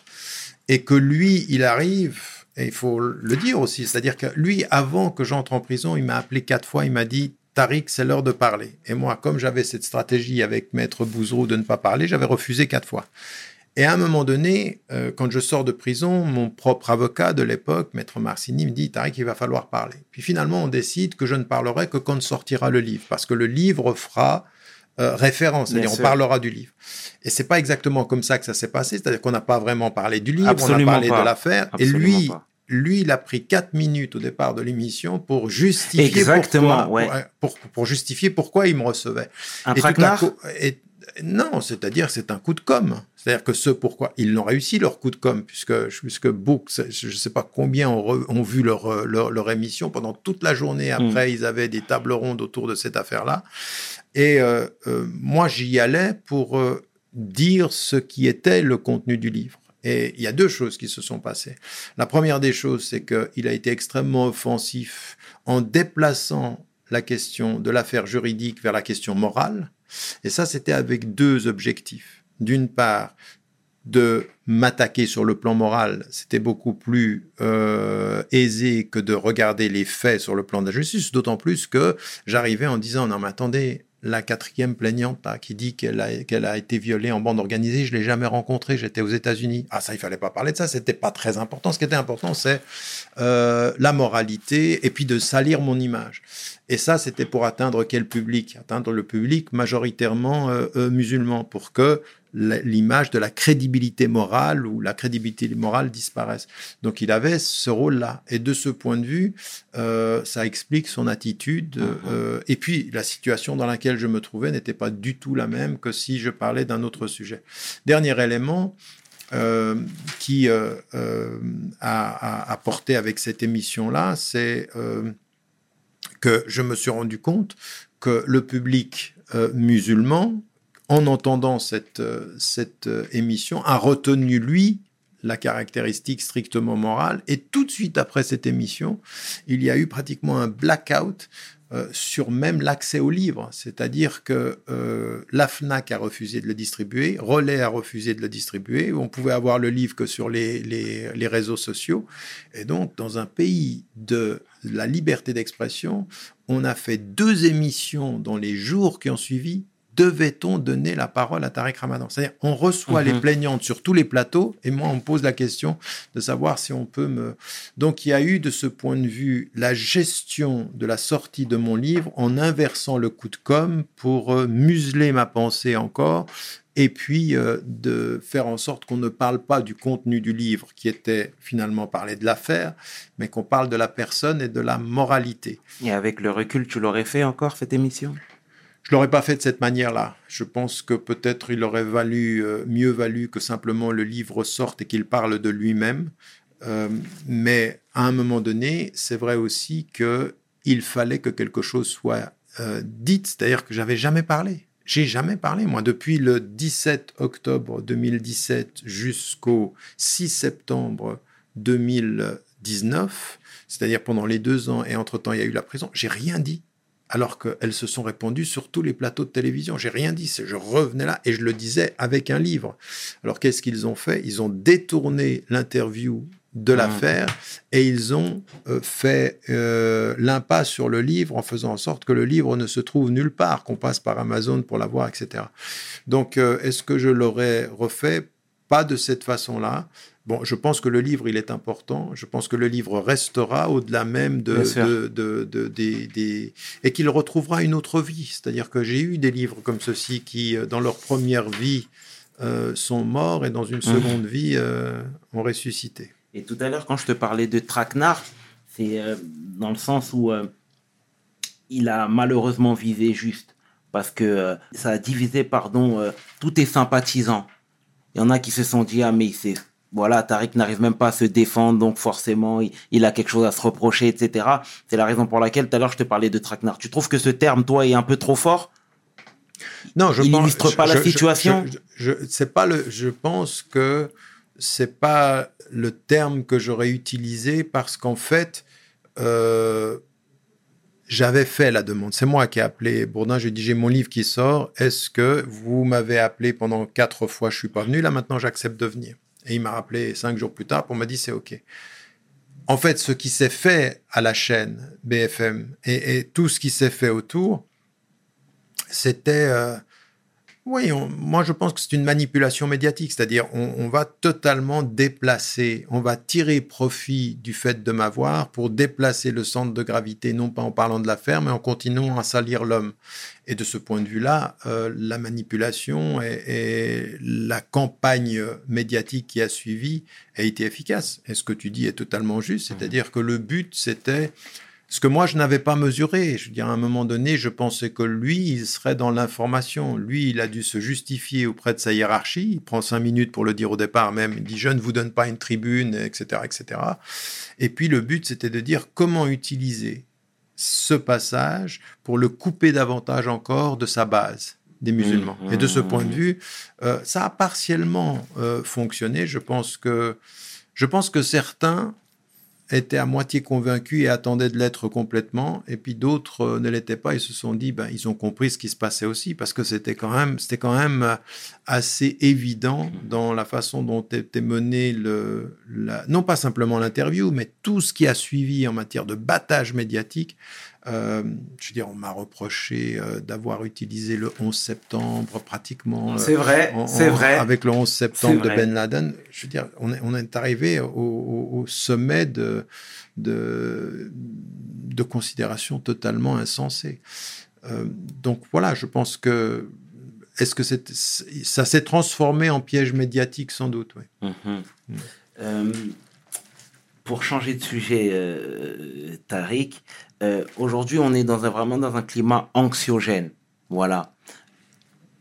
Et que lui, il arrive, et il faut le dire aussi, c'est-à-dire que lui, avant que j'entre en prison, il m'a appelé quatre fois, il m'a dit, Tariq, c'est l'heure de parler. Et moi, comme j'avais cette stratégie avec Maître Bouzrou de ne pas parler, j'avais refusé quatre fois. Et à un moment donné, euh, quand je sors de prison, mon propre avocat de l'époque, Maître Marcini, me dit, Tariq, il va falloir parler. Puis finalement, on décide que je ne parlerai que quand sortira le livre, parce que le livre fera euh, référence, c'est-à-dire on parlera du livre. Et c'est pas exactement comme ça que ça s'est passé, c'est-à-dire qu'on n'a pas vraiment parlé du livre, on a parlé pas. de l'affaire, et lui, pas. lui, il a pris quatre minutes au départ de l'émission pour justifier Exactement, pourquoi, ouais. pour, pour- pour justifier pourquoi il me recevait. Un Et tout à traquenard coup- et- non, c'est-à-dire c'est un coup de com. C'est-à-dire que ce pourquoi ils l'ont réussi leur coup de com, puisque puisque Books, je ne sais pas combien ont, re- ont vu leur, euh, leur leur émission pendant toute la journée. Après, Mm. ils avaient des tables rondes autour de cette affaire-là. Et euh, euh, moi, j'y allais pour euh, dire ce qui était le contenu du livre. Et il y a deux choses qui se sont passées. La première des choses, c'est qu'il a été extrêmement offensif en déplaçant la question de l'affaire juridique vers la question morale. Et ça, c'était avec deux objectifs. D'une part, de m'attaquer sur le plan moral, c'était beaucoup plus euh, aisé que de regarder les faits sur le plan de la justice, d'autant plus que j'arrivais en disant, non mais attendez, la quatrième plaignante qui dit qu'elle a, qu'elle a été violée en bande organisée, je l'ai jamais rencontrée, j'étais aux États-Unis. Ah ça, il fallait pas parler de ça, c'était pas très important. Ce qui était important, c'est euh, la moralité et puis de salir mon image. Et ça, c'était pour atteindre quel public? Atteindre le public majoritairement euh, euh, musulman, pour que l'image de la crédibilité morale ou la crédibilité morale disparaisse. Donc il avait ce rôle-là. Et de ce point de vue, euh, ça explique son attitude. Mhm. euh, et puis la situation dans laquelle je me trouvais n'était pas du tout la même que si je parlais d'un autre sujet. Dernier élément, euh, qui euh, a, a apporté avec cette émission-là, c'est que je me suis rendu compte que le public euh, musulman, en entendant cette, euh, euh, émission, a retenu, lui, la caractéristique strictement morale. Et tout de suite après cette émission, il y a eu pratiquement un blackout euh, sur même l'accès au livre. C'est-à-dire que euh, la FNAC a refusé de le distribuer, Relais a refusé de le distribuer, on pouvait avoir le livre que sur les, les, les réseaux sociaux. Et donc, dans un pays de la liberté d'expression, on a fait deux émissions dans les jours qui ont suivi. Devait-on donner la parole à Tariq Ramadan? C'est-à-dire, on reçoit Mhm. les plaignantes sur tous les plateaux, et moi, on me pose la question de savoir si on peut me. Donc, il y a eu de ce point de vue la gestion de la sortie de mon livre en inversant le coup de com pour euh, museler ma pensée encore, et puis euh, de faire en sorte qu'on ne parle pas du contenu du livre qui était finalement parler de l'affaire, mais qu'on parle de la personne et de la moralité. Et avec le recul, tu l'aurais fait encore, cette émission? Je l'aurais pas fait de cette manière-là. Je pense que peut-être il aurait valu euh, mieux valu que simplement le livre sorte et qu'il parle de lui-même. Euh, mais à un moment donné, c'est vrai aussi que il fallait que quelque chose soit euh, dit, c'est-à-dire que j'avais jamais parlé. J'ai jamais parlé, moi, depuis le 17 octobre 2017 jusqu'au 6 septembre 2019, c'est-à-dire pendant les deux ans et entre-temps il y a eu la prison, j'ai rien dit alors qu'elles se sont répandues sur tous les plateaux de télévision. J'ai rien dit, je revenais là et je le disais avec un livre. Alors qu'est-ce qu'ils ont fait? Ils ont détourné l'interview de Ah. l'affaire et ils ont euh, fait euh, l'impasse sur le livre en faisant en sorte que le livre ne se trouve nulle part, qu'on passe par Amazon pour l'avoir, etc. Donc, euh, est-ce que je l'aurais refait? Pas de cette façon-là. Bon, je pense que le livre, il est important. Je pense que le livre restera au-delà même de, de, de- de- des, des- et qu'il retrouvera une autre vie. C'est-à-dire que j'ai eu des livres comme ceux-ci qui, euh, dans leur première vie, euh, sont morts et dans une seconde vie, euh, ont ressuscité. Et tout à l'heure, quand je te parlais de traquenard, c'est euh, dans le sens où euh, il a malheureusement visé juste. parce que euh, ça a divisé, pardon, euh, tous tes sympathisants. Il y en a qui se sont dit, ah mais c'est voilà, Tariq n'arrive même pas à se défendre, donc forcément, il, a quelque chose à se reprocher, etc. C'est la raison pour laquelle tout à l'heure je te parlais de traquenard. Tu trouves que ce terme, toi, est un peu trop fort? Non, je il pense, n'illustre pas je- la je- situation? Je, je- pas le. Je pense que c'est pas le terme que j'aurais utilisé parce qu'en fait, euh, j'avais fait la demande. C'est moi qui ai appelé Bourdin. J'ai dit j'ai mon livre qui sort. Est-ce que vous m'avez appelé pendant quatre fois? Je suis pas venu. Là maintenant, j'accepte de venir. Et il m'a rappelé cinq jours plus tard pour me dire c'est ok. En fait, ce qui s'est fait à la chaîne BFM et, tout ce qui s'est fait autour, c'était euh, oui, on- moi je pense que c'est une manipulation médiatique, c'est-à-dire on, on va totalement déplacer, on va tirer profit du fait de m'avoir pour déplacer le centre de gravité, non pas en parlant de l'affaire, mais en continuant à salir l'homme. Et de ce point de vue-là, euh, la manipulation et, et la campagne médiatique qui a suivi a été efficace. Et ce que tu dis est totalement juste, c'est-à-dire que le but c'était ce que moi, je n'avais pas mesuré. Je veux dire, à un moment donné, je pensais que lui, il serait dans l'information. Lui, il a dû se justifier auprès de sa hiérarchie. Il prend cinq minutes pour le dire au départ même. Il dit, je ne vous donne pas une tribune, etc., etc. Et puis, le but, c'était de dire comment utiliser ce passage pour le couper davantage encore de sa base des musulmans. Mmh, Et de ce mmh, point de mmh. vue, euh, ça a partiellement euh, fonctionné. Je pense que, je pense que certains étaient à moitié convaincus et attendaient de l'être complètement, et puis d'autres euh, ne l'étaient pas et se sont dit, ben, ils ont compris ce qui se passait aussi, parce que c'était quand même, c'était quand même euh, assez évident dans la façon dont était mené le, non pas simplement l'interview, mais tout ce qui a suivi en matière de battage médiatique. Euh, je veux dire, on m'a reproché euh, d'avoir utilisé le 11 septembre pratiquement. euh, C'est vrai, c'est vrai. Avec le 11 septembre de. Ben Laden, je veux dire, on est, on est arrivé au, au- au sommet de, de, de considérations totalement insensées. Euh, donc voilà, je pense que. Est-ce que ça s'est transformé en piège médiatique sans doute oui. Mhm. Euh, pour changer de sujet, euh, Tariq, euh, aujourd'hui on est dans un, vraiment dans un climat anxiogène. Voilà.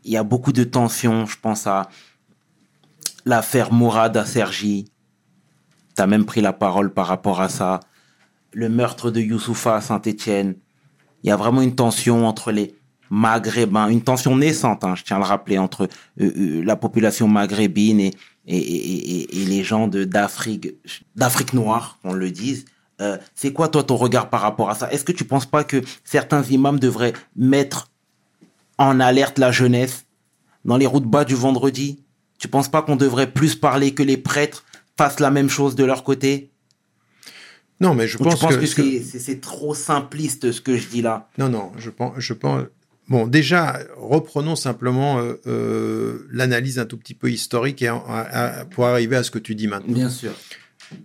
Il y a beaucoup de tensions. Je pense à l'affaire Mourad à Sergi. Tu as même pris la parole par rapport à ça. Le meurtre de Youssoufa à Saint-Étienne. Il y a vraiment une tension entre les Maghrébins, une tension naissante, hein, je tiens à le rappeler, entre euh, euh, la population maghrébine et, et, et, et- les gens d'Afrique d'Afrique noire, qu'on le dise. Euh, c'est quoi toi ton regard par rapport à ça? Est-ce que tu penses pas que certains imams devraient mettre en alerte la jeunesse dans les routes bas du vendredi? Tu penses pas qu'on devrait plus parler que les prêtres fassent la même chose de leur côté? Non, mais je Ou pense, tu penses que, que, c'est- trop simpliste ce que je dis là? Non, non, je pense, je pense. Bon, déjà, reprenons simplement euh, euh, l'analyse un tout petit peu historique et en- à- à- pour arriver à ce que tu dis maintenant. Bien sûr.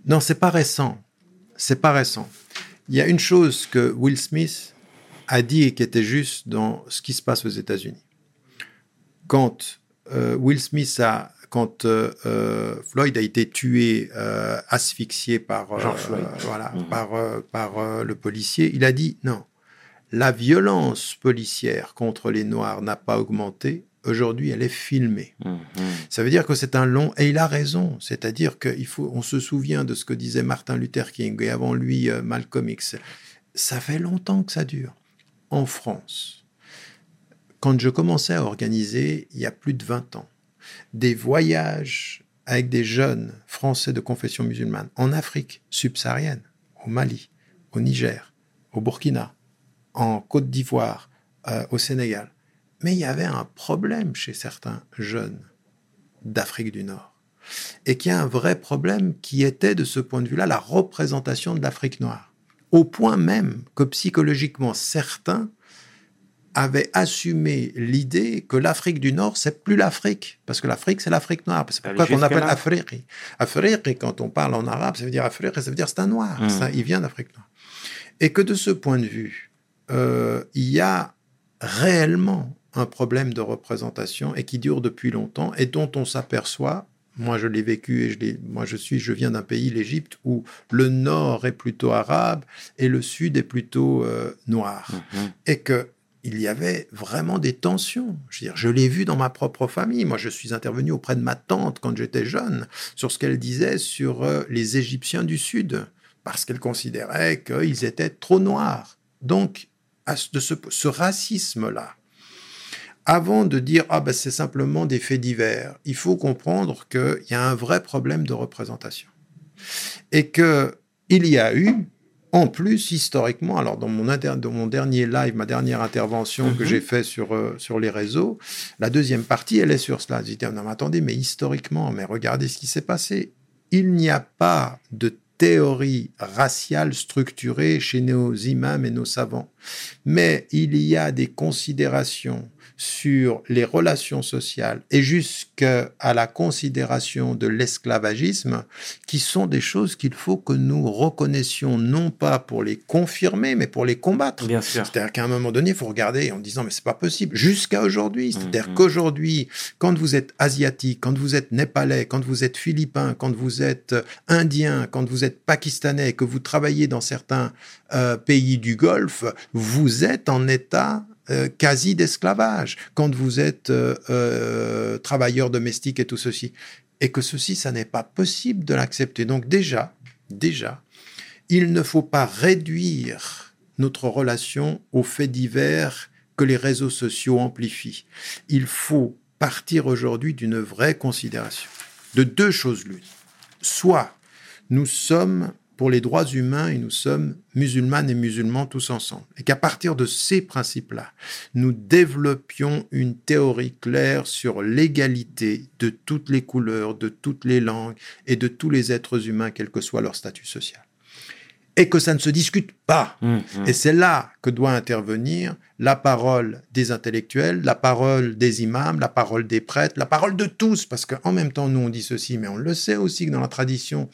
Non, c'est pas récent. C'est pas récent. Il y a une chose que Will Smith a dit et qui était juste dans ce qui se passe aux États-Unis. Quand euh, Will Smith a, quand euh, euh, Floyd a été tué, euh, asphyxié par, George Floyd. voilà, Mhm. par, par le policier, il a dit non. La violence policière contre les Noirs n'a pas augmenté. Aujourd'hui, elle est filmée. Mhm. Ça veut dire que c'est un long et il a raison. C'est-à-dire qu'il faut, on se souvient de ce que disait Martin Luther King et avant lui euh, Malcolm X. Ça fait longtemps que ça dure. En France, quand je commençais à organiser il y a plus de 20 ans des voyages avec des jeunes Français de confession musulmane en Afrique subsaharienne, au Mali, au Niger, au Burkina, en Côte d'Ivoire, euh, au Sénégal. Mais il y avait un problème chez certains jeunes d'Afrique du Nord. Et qu'il y a un vrai problème qui était, de ce point de vue-là, la représentation de l'Afrique noire. Au point même que psychologiquement, certains avaient assumé l'idée que l'Afrique du Nord, c'est plus l'Afrique. Parce que l'Afrique, c'est l'Afrique noire. C'est pourquoi qu'on appelle. Afrique. Afrique, quand on parle en arabe, ça veut dire Afrique, ça veut dire c'est un noir. Mm. Ça, il vient d'Afrique noire. Et que de ce point de vue, euh, il y a réellement un problème de représentation et qui dure depuis longtemps et dont on s'aperçoit. Moi, je l'ai vécu et je moi, je suis, je viens d'un pays, l'Égypte, où le nord est plutôt arabe et le sud est plutôt euh, noir. Mhm. Et que il y avait vraiment des tensions. Je, veux dire, je l'ai vu dans ma propre famille. Moi, je suis intervenu auprès de ma tante quand j'étais jeune sur ce qu'elle disait sur euh, les Égyptiens du Sud, parce qu'elle considérait qu'ils étaient trop noirs. Donc, à ce- de ce, ce racisme-là, avant de dire ah ben c'est simplement des faits divers, il faut comprendre qu'il y a un vrai problème de représentation et que il y a eu en plus historiquement, alors dans mon, inter- dans mon dernier live, ma dernière intervention que Mhm. j'ai fait sur euh, sur les réseaux, la deuxième partie elle est sur cela. J'ai dit non mais attendez mais historiquement, mais regardez ce qui s'est passé. Il n'y a pas de théorie raciale structurée chez nos imams et nos savants. Mais il y a des considérations sur les relations sociales et jusqu'à la considération de l'esclavagisme qui sont des choses qu'il faut que nous reconnaissions non pas pour les confirmer mais pour les combattre. C'est-à-dire qu'à un moment donné, il faut regarder en disant mais c'est pas possible. Jusqu'à aujourd'hui, c'est-à-dire Mhm. qu'aujourd'hui, quand vous êtes asiatique, quand vous êtes népalais, quand vous êtes philippin, quand vous êtes euh, indien, quand vous êtes pakistanais, que vous travaillez dans certains euh, pays du Golfe, vous êtes en état euh, quasi d'esclavage quand vous êtes euh, euh, travailleur domestique et tout ceci. Et que ceci, ça n'est pas possible de l'accepter. Donc déjà, déjà, il ne faut pas réduire notre relation aux faits divers que les réseaux sociaux amplifient. Il faut partir aujourd'hui d'une vraie considération de deux choses l'une. Soit nous sommes pour les droits humains et nous sommes musulmanes et musulmans tous ensemble. Et qu'à partir de ces principes-là, nous développions une théorie claire sur l'égalité de toutes les couleurs, de toutes les langues et de tous les êtres humains, quel que soit leur statut social. Et que ça ne se discute pas. Mhm. Et c'est là que doit intervenir la parole des intellectuels, la parole des imams, la parole des prêtres, la parole de tous, parce qu'en même temps, nous, on dit ceci, mais on le sait aussi que dans la tradition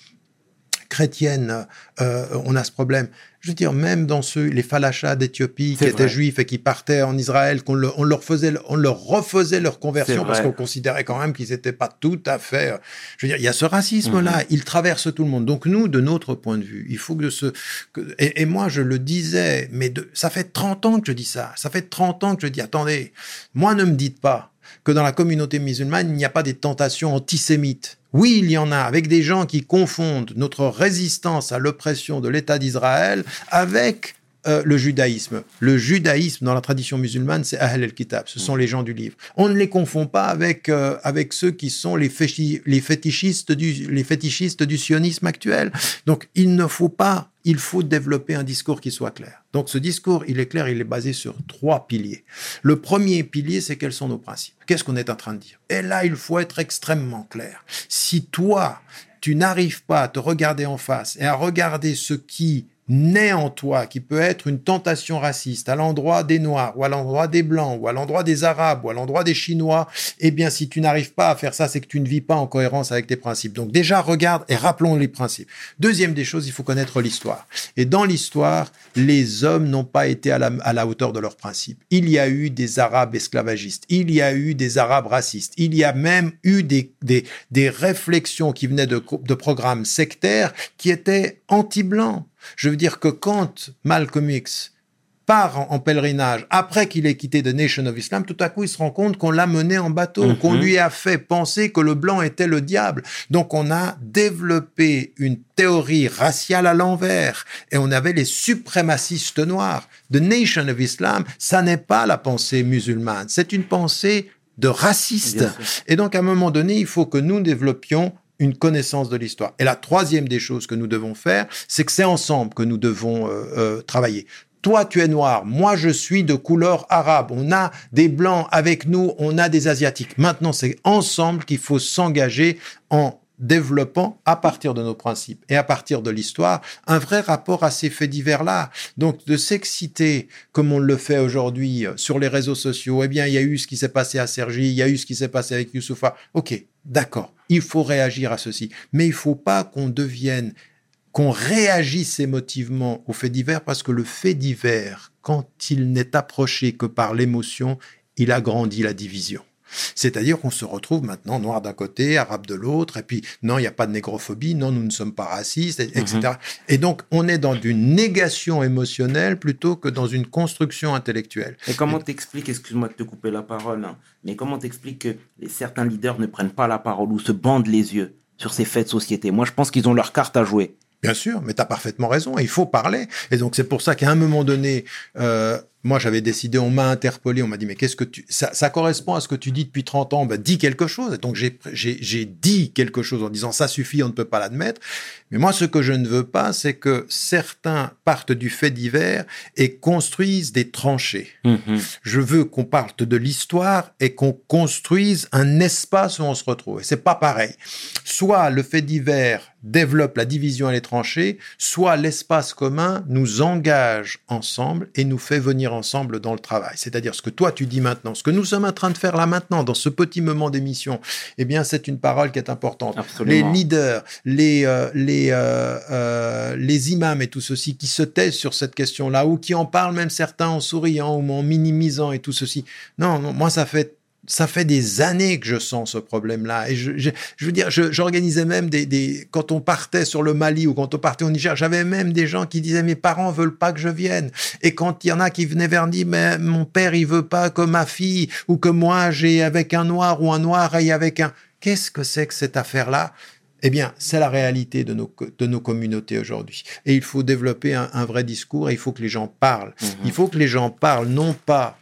chrétienne, euh, on a ce problème. Je veux dire, même dans ceux, les falachas d'Éthiopie qui étaient juifs et qui partaient en Israël, qu'on le- on leur faisait, on leur refaisait leur conversion parce qu'on considérait quand même qu'ils n'étaient pas tout à fait. euh, Je veux dire, il y a ce racisme-là, Mhm. il traverse tout le monde. Donc nous, de notre point de vue, il faut que de ce que- et, et moi, je le disais, mais de, ça fait 30 ans que je dis ça. Ça fait 30 ans que je dis, attendez, moi, ne me dites pas que dans la communauté musulmane, il n'y a pas des tentations antisémites. Oui, il y en a, avec des gens qui confondent notre résistance à l'oppression de l'État d'Israël avec euh, le judaïsme. Le judaïsme dans la tradition musulmane, c'est Ahl el-Kitab, ce sont les gens du livre. On ne les confond pas avec, euh, avec ceux qui sont les, féchi- les, fétichistes du, les fétichistes du sionisme actuel. Donc, il ne faut pas, il faut développer un discours qui soit clair. Donc, ce discours, il est clair, il est basé sur trois piliers. Le premier pilier, c'est quels sont nos principes. Qu'est-ce qu'on est en train de dire? Et là, il faut être extrêmement clair. Si toi, tu n'arrives pas à te regarder en face et à regarder ce qui naît en toi, qui peut être une tentation raciste à l'endroit des Noirs, ou à l'endroit des Blancs, ou à l'endroit des Arabes, ou à l'endroit des Chinois, eh bien, si tu n'arrives pas à faire ça, c'est que tu ne vis pas en cohérence avec tes principes. Donc déjà, regarde et rappelons les principes. Deuxième des choses, il faut connaître l'histoire. Et dans l'histoire, les hommes n'ont pas été à la, hauteur de leurs principes. Il y a eu des Arabes esclavagistes, il y a eu des Arabes racistes, il y a même eu des, des, des réflexions qui venaient de, de programmes sectaires qui étaient anti-blancs. Je veux dire que quand Malcolm X part en, en pèlerinage après qu'il ait quitté The Nation of Islam, tout à coup il se rend compte qu'on l'a mené en bateau, Mhm. qu'on lui a fait penser que le blanc était le diable. Donc on a développé une théorie raciale à l'envers et on avait les suprémacistes noirs. The Nation of Islam, ça n'est pas la pensée musulmane, c'est une pensée de raciste. Et donc, à un moment donné, il faut que nous développions une connaissance de l'histoire. Et la troisième des choses que nous devons faire, c'est que c'est ensemble que nous devons euh, euh, travailler. Toi, tu es noir, moi, je suis de couleur arabe. On a des blancs avec nous, on a des asiatiques. Maintenant, c'est ensemble qu'il faut s'engager en développant à partir de nos principes et à partir de l'histoire un vrai rapport à ces faits divers-là. Donc de s'exciter comme on le fait aujourd'hui euh, sur les réseaux sociaux, eh bien il y a eu ce qui s'est passé à Sergi, il y a eu ce qui s'est passé avec Youssoufa. Ok, d'accord, il faut réagir à ceci, mais il faut pas qu'on devienne qu'on réagisse émotivement aux faits divers parce que le fait divers, quand il n'est approché que par l'émotion, il agrandit la division. C'est-à-dire qu'on se retrouve maintenant noir d'un côté, arabe de l'autre, et puis non, il n'y a pas de négrophobie, non, nous ne sommes pas racistes, et- etc. Mhm. Et donc, on est dans une négation émotionnelle plutôt que dans une construction intellectuelle. Et comment t'expliques, excuse-moi de te couper la parole, hein, mais comment t'expliques que les- certains leaders ne prennent pas la parole ou se bandent les yeux sur ces faits de société? Moi, je pense qu'ils ont leur carte à jouer. Bien sûr, mais tu as parfaitement raison, il faut parler. Et donc c'est pour ça qu'à un moment donné, euh, moi j'avais décidé, on m'a interpellé, on m'a dit mais qu'est-ce que tu... Ça, ça correspond à ce que tu dis depuis 30 ans, bah, dis quelque chose. Et donc j'ai dit quelque chose en disant ça suffit, on ne peut pas l'admettre. Mais moi ce que je ne veux pas, c'est que certains partent du fait divers et construisent des tranchées. Je veux qu'on parle de l'histoire et qu'on construise un espace où on se retrouve. Et c'est pas pareil. Soit le fait divers développe la division et les tranchées, soit l'espace commun nous engage ensemble et nous fait venir ensemble dans le travail. C'est-à-dire ce que toi tu dis maintenant, ce que nous sommes en train de faire là maintenant, dans ce petit moment d'émission, eh bien c'est une parole qui est importante. Absolument. Les leaders, les, euh, les, euh, euh, les imams et tout ceci qui se taisent sur cette question-là ou qui en parlent même certains en souriant ou en minimisant et tout ceci. Non, non moi ça fait ça fait des années que je sens ce problème-là. Et je, je, je veux dire, j'organisais même des, des, quand on partait sur le Mali ou quand on partait au Niger, j'avais même des gens qui disaient, mes parents veulent pas que je vienne. Et quand il y en a qui venaient vers dire, mais mon père, il veut pas que ma fille ou que moi, j'ai avec un noir ou un noir aille avec un, qu'est-ce que c'est que cette affaire-là? Eh bien, c'est la réalité de nos, de nos communautés aujourd'hui. Et il faut développer un, un vrai discours et il faut que les gens parlent. Mhm. Il faut que les gens parlent non pas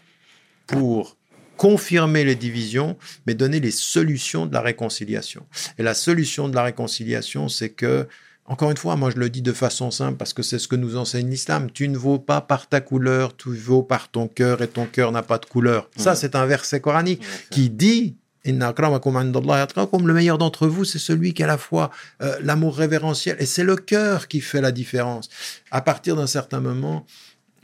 pour confirmer les divisions, mais donner les solutions de la réconciliation. Et la solution de la réconciliation, c'est que, encore une fois, moi je le dis de façon simple parce que c'est ce que nous enseigne l'islam. Tu ne vaux pas par ta couleur, tu vaux par ton cœur et ton cœur n'a pas de couleur. Ça, c'est un verset coranique qui dit atqakum, le meilleur d'entre vous, c'est celui qui a la fois euh, l'amour révérentiel et c'est le cœur qui fait la différence. À partir d'un certain moment,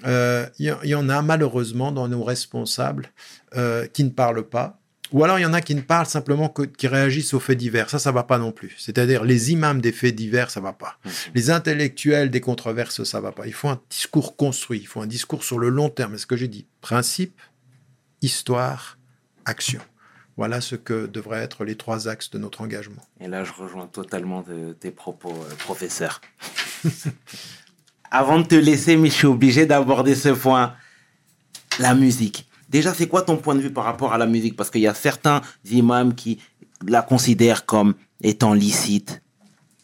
euh, y, il y en a malheureusement dans nos responsables euh, qui ne parlent pas. Ou alors il y en a qui ne parlent simplement que, qui réagissent aux faits divers. Ça, ça va pas non plus. C'est-à-dire les imams des faits divers, ça va pas. Les intellectuels des controverses, ça va pas. Il faut un discours construit. Il faut un discours sur le long terme. C'est ce que j'ai dit. Principe, histoire, action. Voilà ce que devraient être les trois axes de notre engagement. Et là, je rejoins totalement de- tes propos, euh, professeur. Avant de te laisser, mais je suis obligé d'aborder ce point. La musique. Déjà, c'est quoi ton point de vue par rapport à la musique? Parce qu'il y a certains imams qui la considèrent comme étant licite,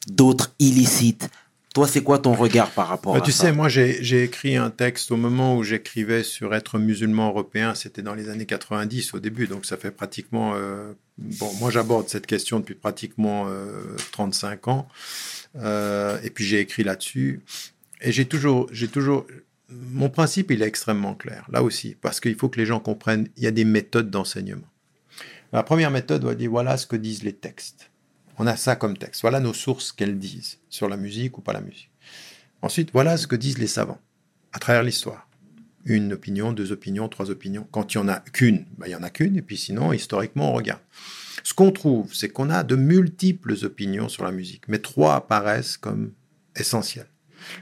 d'autres illicites. Toi, c'est quoi ton regard par rapport Bah, à tu ça? sais, moi, j'ai j'ai écrit un texte au moment où j'écrivais sur être musulman européen. C'était dans les années 90 au début, donc ça fait pratiquement. euh, bon, moi, j'aborde cette question depuis pratiquement euh, 35 ans, Euh, et puis j'ai écrit là-dessus. Et j'ai toujours, j'ai toujours. Mon principe, il est extrêmement clair, là aussi, parce qu'il faut que les gens comprennent. Il y a des méthodes d'enseignement. La première méthode, on dire voilà ce que disent les textes. On a ça comme texte. Voilà nos sources qu'elles disent sur la musique ou pas la musique. Ensuite, voilà ce que disent les savants à travers l'histoire. Une opinion, deux opinions, trois opinions. Quand il n'y en a qu'une, ben, il y en a qu'une, et puis sinon, historiquement, on regarde. Ce qu'on trouve, c'est qu'on a de multiples opinions sur la musique, mais trois apparaissent comme essentielles.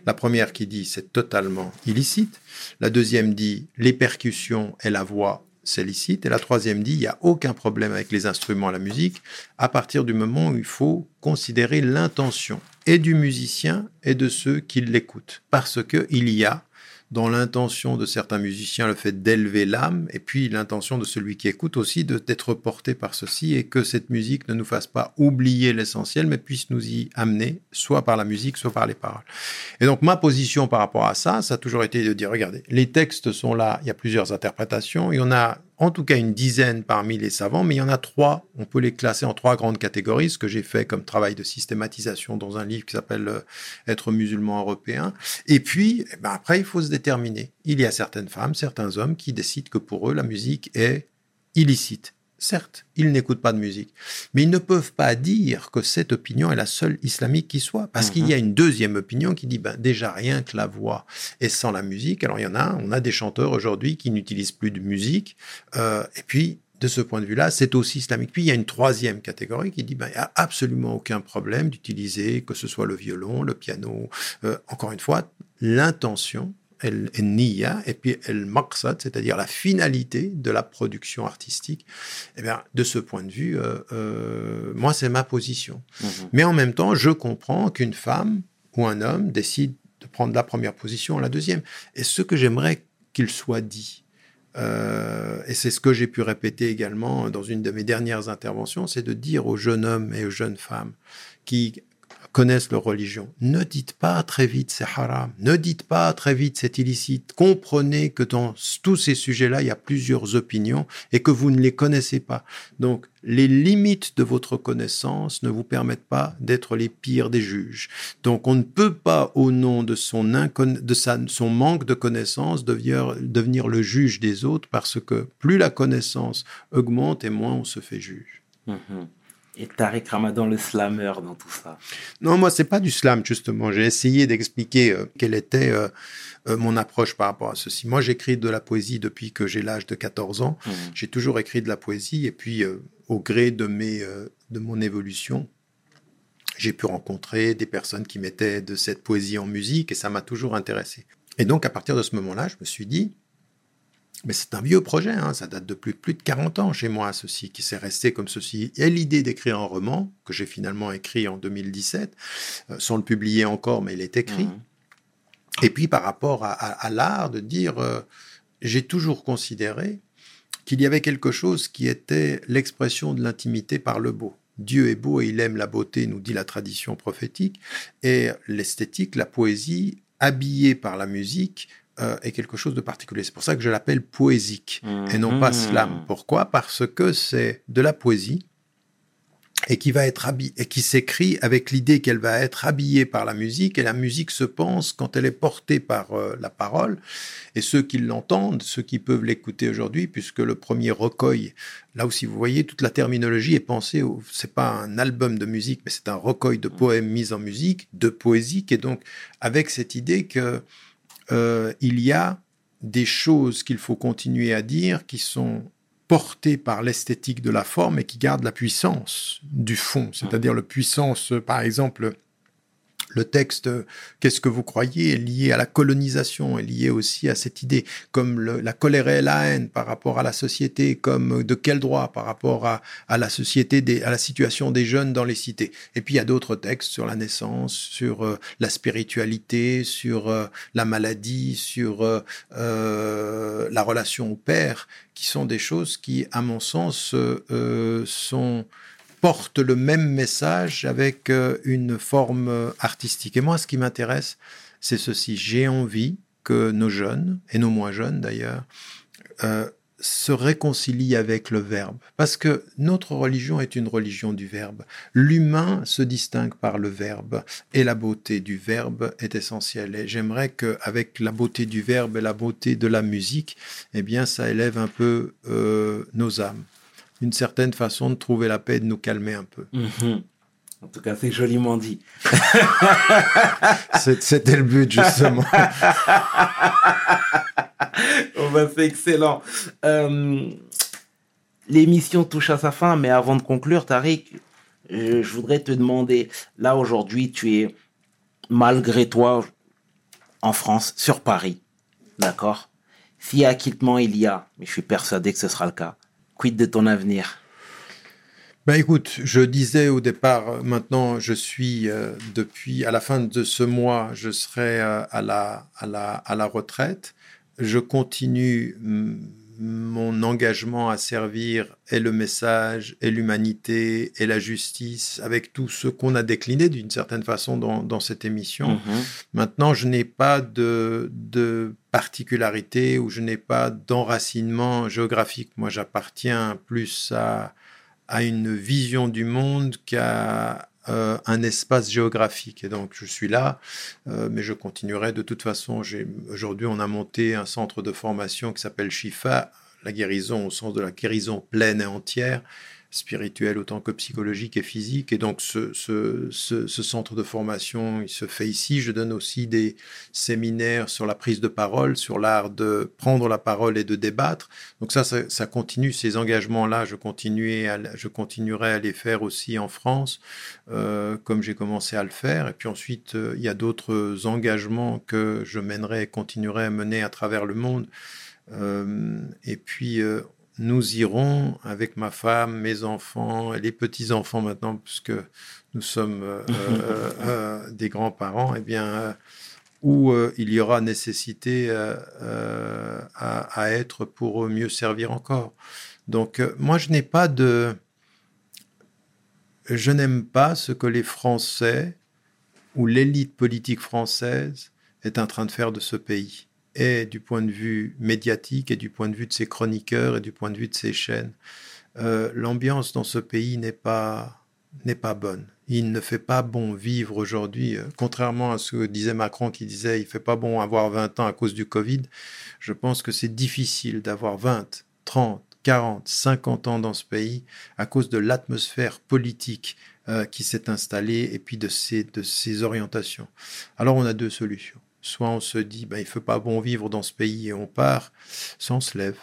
La première qui dit c'est totalement illicite, la deuxième dit les percussions et la voix c'est licite, et la troisième dit il n'y a aucun problème avec les instruments à la musique, à partir du moment où il faut considérer l'intention et du musicien et de ceux qui l'écoutent. Parce que il y a dans l'intention de certains musiciens le fait d'élever l'âme, et puis l'intention de celui qui écoute aussi d'être porté par ceci, et que cette musique ne nous fasse pas oublier l'essentiel, mais puisse nous y amener, soit par la musique, soit par les paroles. Et donc ma position par rapport à ça, ça a toujours été de dire, regardez, les textes sont là, il y a plusieurs interprétations, il y en a en tout cas une dizaine parmi les savants, mais il y en a trois, on peut les classer en trois grandes catégories, ce que j'ai fait comme travail de systématisation dans un livre qui s'appelle euh, Être musulman européen. Et puis, eh ben après, il faut se déterminer. Il y a certaines femmes, certains hommes qui décident que pour eux, la musique est illicite. Certes, ils n'écoutent pas de musique, mais ils ne peuvent pas dire que cette opinion est la seule islamique qui soit, parce qu'il y a une deuxième opinion qui dit ben, déjà rien que la voix est sans la musique. Alors il y en a, on a des chanteurs aujourd'hui qui n'utilisent plus de musique, euh, et puis de ce point de vue-là, c'est aussi islamique. Puis il y a une troisième catégorie qui dit ben, il n'y a absolument aucun problème d'utiliser que ce soit le violon, le piano. Euh, encore une fois, l'intention et puis el maqsad, c'est-à-dire la finalité de la production artistique. Eh bien, de ce point de vue, euh, euh, moi, c'est ma position. Mhm. Mais en même temps, je comprends qu'une femme ou un homme décide de prendre la première position, la deuxième. Et ce que j'aimerais qu'il soit dit, euh, et c'est ce que j'ai pu répéter également dans une de mes dernières interventions, c'est de dire aux jeunes hommes et aux jeunes femmes qui connaissent leur religion, ne dites pas très vite c'est haram, ne dites pas très vite c'est illicite. Comprenez que dans tous ces sujets-là, il y a plusieurs opinions et que vous ne les connaissez pas. Donc, les limites de votre connaissance ne vous permettent pas d'être les pires des juges. Donc, on ne peut pas, au nom de son, manque de connaissance, devenir, le juge des autres parce que plus la connaissance augmente et moins on se fait juge. Mhm. Et Tariq Ramadan, le slammer dans tout ça. Non, moi, c'est pas du slam, justement. J'ai essayé d'expliquer euh, quelle était euh, euh, mon approche par rapport à ceci. Moi, j'écris de la poésie depuis que j'ai l'âge de 14 ans. Mhm. J'ai toujours écrit de la poésie et puis, au gré de, mes, de mon évolution, j'ai pu rencontrer des personnes qui mettaient de cette poésie en musique et ça m'a toujours intéressé. Et donc, à partir de ce moment-là, je me suis dit, mais c'est un vieux projet, hein, ça date de plus, plus de 40 ans chez moi, ceci, qui s'est resté comme ceci. Il y a l'idée d'écrire un roman, que j'ai finalement écrit en 2017, euh, sans le publier encore, mais il est écrit. Mhm. Et puis par rapport à, à- à l'art, de dire, euh, j'ai toujours considéré qu'il y avait quelque chose qui était l'expression de l'intimité par le beau. Dieu est beau et il aime la beauté, nous dit la tradition prophétique. Et l'esthétique, la poésie, habillée par la musique, euh, est quelque chose de particulier. C'est pour ça que je l'appelle poésique et non pas Mhm. slam. Pourquoi? Parce que c'est de la poésie et qui va être habillée, et qui s'écrit avec l'idée qu'elle va être habillée par la musique et la musique se pense quand elle est portée par euh, la parole et ceux qui l'entendent, ceux qui peuvent l'écouter aujourd'hui puisque le premier recueil là aussi vous voyez toute la terminologie est pensée au, c'est pas un album de musique mais c'est un recueil de poèmes mis en musique, de poésie et donc avec cette idée que euh, il y a des choses qu'il faut continuer à dire qui sont portées par l'esthétique de la forme et qui gardent la puissance du fond, c'est-à-dire la puissance, par exemple, le texte euh, Qu'est-ce que vous croyez est lié à la colonisation, est lié aussi à cette idée, comme le- la colère et la haine par rapport à la société, comme euh, de quel droit par rapport à, à la société, des, à la situation des jeunes dans les cités. Et puis il y a d'autres textes sur la naissance, sur euh, la spiritualité, sur la maladie, sur euh, la relation au père, qui sont des choses qui, à mon sens, sont portent le même message avec euh, une forme euh, artistique. Et moi, ce qui m'intéresse, c'est ceci. J'ai envie que nos jeunes, et nos moins jeunes d'ailleurs, euh, se réconcilient avec le verbe. Parce que notre religion est une religion du verbe. L'humain se distingue par le verbe et la beauté du verbe est essentielle. Et j'aimerais qu'avec la beauté du verbe et la beauté de la musique, eh bien, ça élève un peu nos âmes. Une certaine façon de trouver la paix et de nous calmer un peu. Mhm. En tout cas, c'est joliment dit. C'était le but, justement. Oh, bah, c'est excellent. Euh, L'émission touche à sa fin, mais avant de conclure, Tariq, je, je voudrais te demander, là aujourd'hui, tu es malgré toi en France, sur Paris, d'accord? Si acquittement il y a, mais je suis persuadé que ce sera le cas, quid de ton avenir? Ben écoute, je disais au départ, euh, maintenant je suis euh, depuis à la fin de ce mois, je serai euh, à la à la à la retraite. Je continue mm, mon engagement à servir et le message et l'humanité et la justice avec tout ce qu'on a décliné d'une certaine façon dans, dans cette émission. Mhm. Maintenant, je n'ai pas de, de particularité ou je n'ai pas d'enracinement géographique. Moi, j'appartiens plus à, à une vision du monde qu'à euh, un espace géographique. Et donc, je suis là, euh, mais je continuerai de toute façon. Aujourd'hui, on a monté un centre de formation qui s'appelle Shifa, la guérison au sens de la guérison pleine et entière. Spirituel autant que psychologique et physique. Et donc ce, ce, ce, ce, centre de formation, il se fait ici. Je donne aussi des séminaires sur la prise de parole, sur l'art de prendre la parole et de débattre. Donc ça, ça, continue, ces engagements-là, je, je continuerai à les faire aussi en France, euh, comme j'ai commencé à le faire. Et puis ensuite, euh, il y a d'autres engagements que je mènerai et continuerai à mener à travers le monde. Euh, et puis, nous irons avec ma femme, mes enfants et les petits-enfants maintenant, puisque nous sommes euh, euh, des grands-parents, eh bien, où il y aura nécessité à, à, être pour mieux servir encore. Donc, moi, je n'ai pas de... Je n'aime pas ce que les Français ou l'élite politique française est en train de faire de ce pays et du point de vue médiatique et du point de vue de ses chroniqueurs et du point de vue de ses chaînes. Euh, l'ambiance dans ce pays n'est pas, pas bonne. Il ne fait pas bon vivre aujourd'hui, euh, contrairement à ce que disait Macron qui disait il fait pas bon avoir 20 ans à cause du Covid. Je pense que c'est difficile d'avoir 20, 30, 40, 50 ans dans ce pays à cause de l'atmosphère politique euh, qui s'est installée et puis de ses, de ses orientations. Alors on a deux solutions Soit on se dit, ben, il ne fait pas bon vivre dans ce pays et on part, soit on se lève,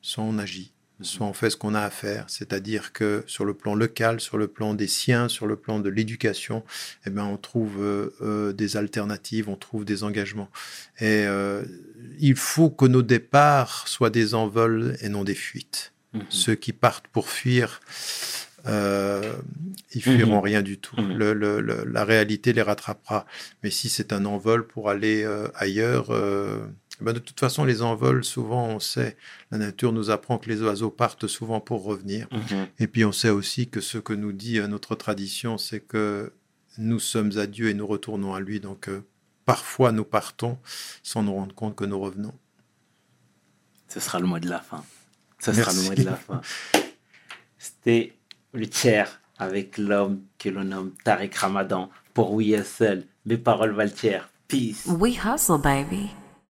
soit on agit, soit on fait ce qu'on a à faire. C'est-à-dire que sur le plan local, sur le plan des siens, sur le plan de l'éducation, eh ben, on trouve euh, euh, des alternatives, on trouve des engagements. Et euh, il faut que nos départs soient des envols et non des fuites. Mmh. Ceux qui partent pour fuir, euh, ils fuiront mmh. rien du tout. Mmh. Le, le, le, la réalité les rattrapera. Mais si c'est un envol pour aller euh, ailleurs, euh, ben de toute façon, les envols, souvent, on sait, la nature nous apprend que les oiseaux partent souvent pour revenir. Mmh. Et puis, on sait aussi que ce que nous dit notre tradition, c'est que nous sommes à Dieu et nous retournons à lui. Donc, parfois, nous partons sans nous rendre compte que nous revenons. Ce sera le mot de la fin. Ce sera le mot de la fin. C'était le tiers avec l'homme que l'on nomme Tarek Ramadan pour We Hustle. Mes paroles valent Peace. We hustle, baby.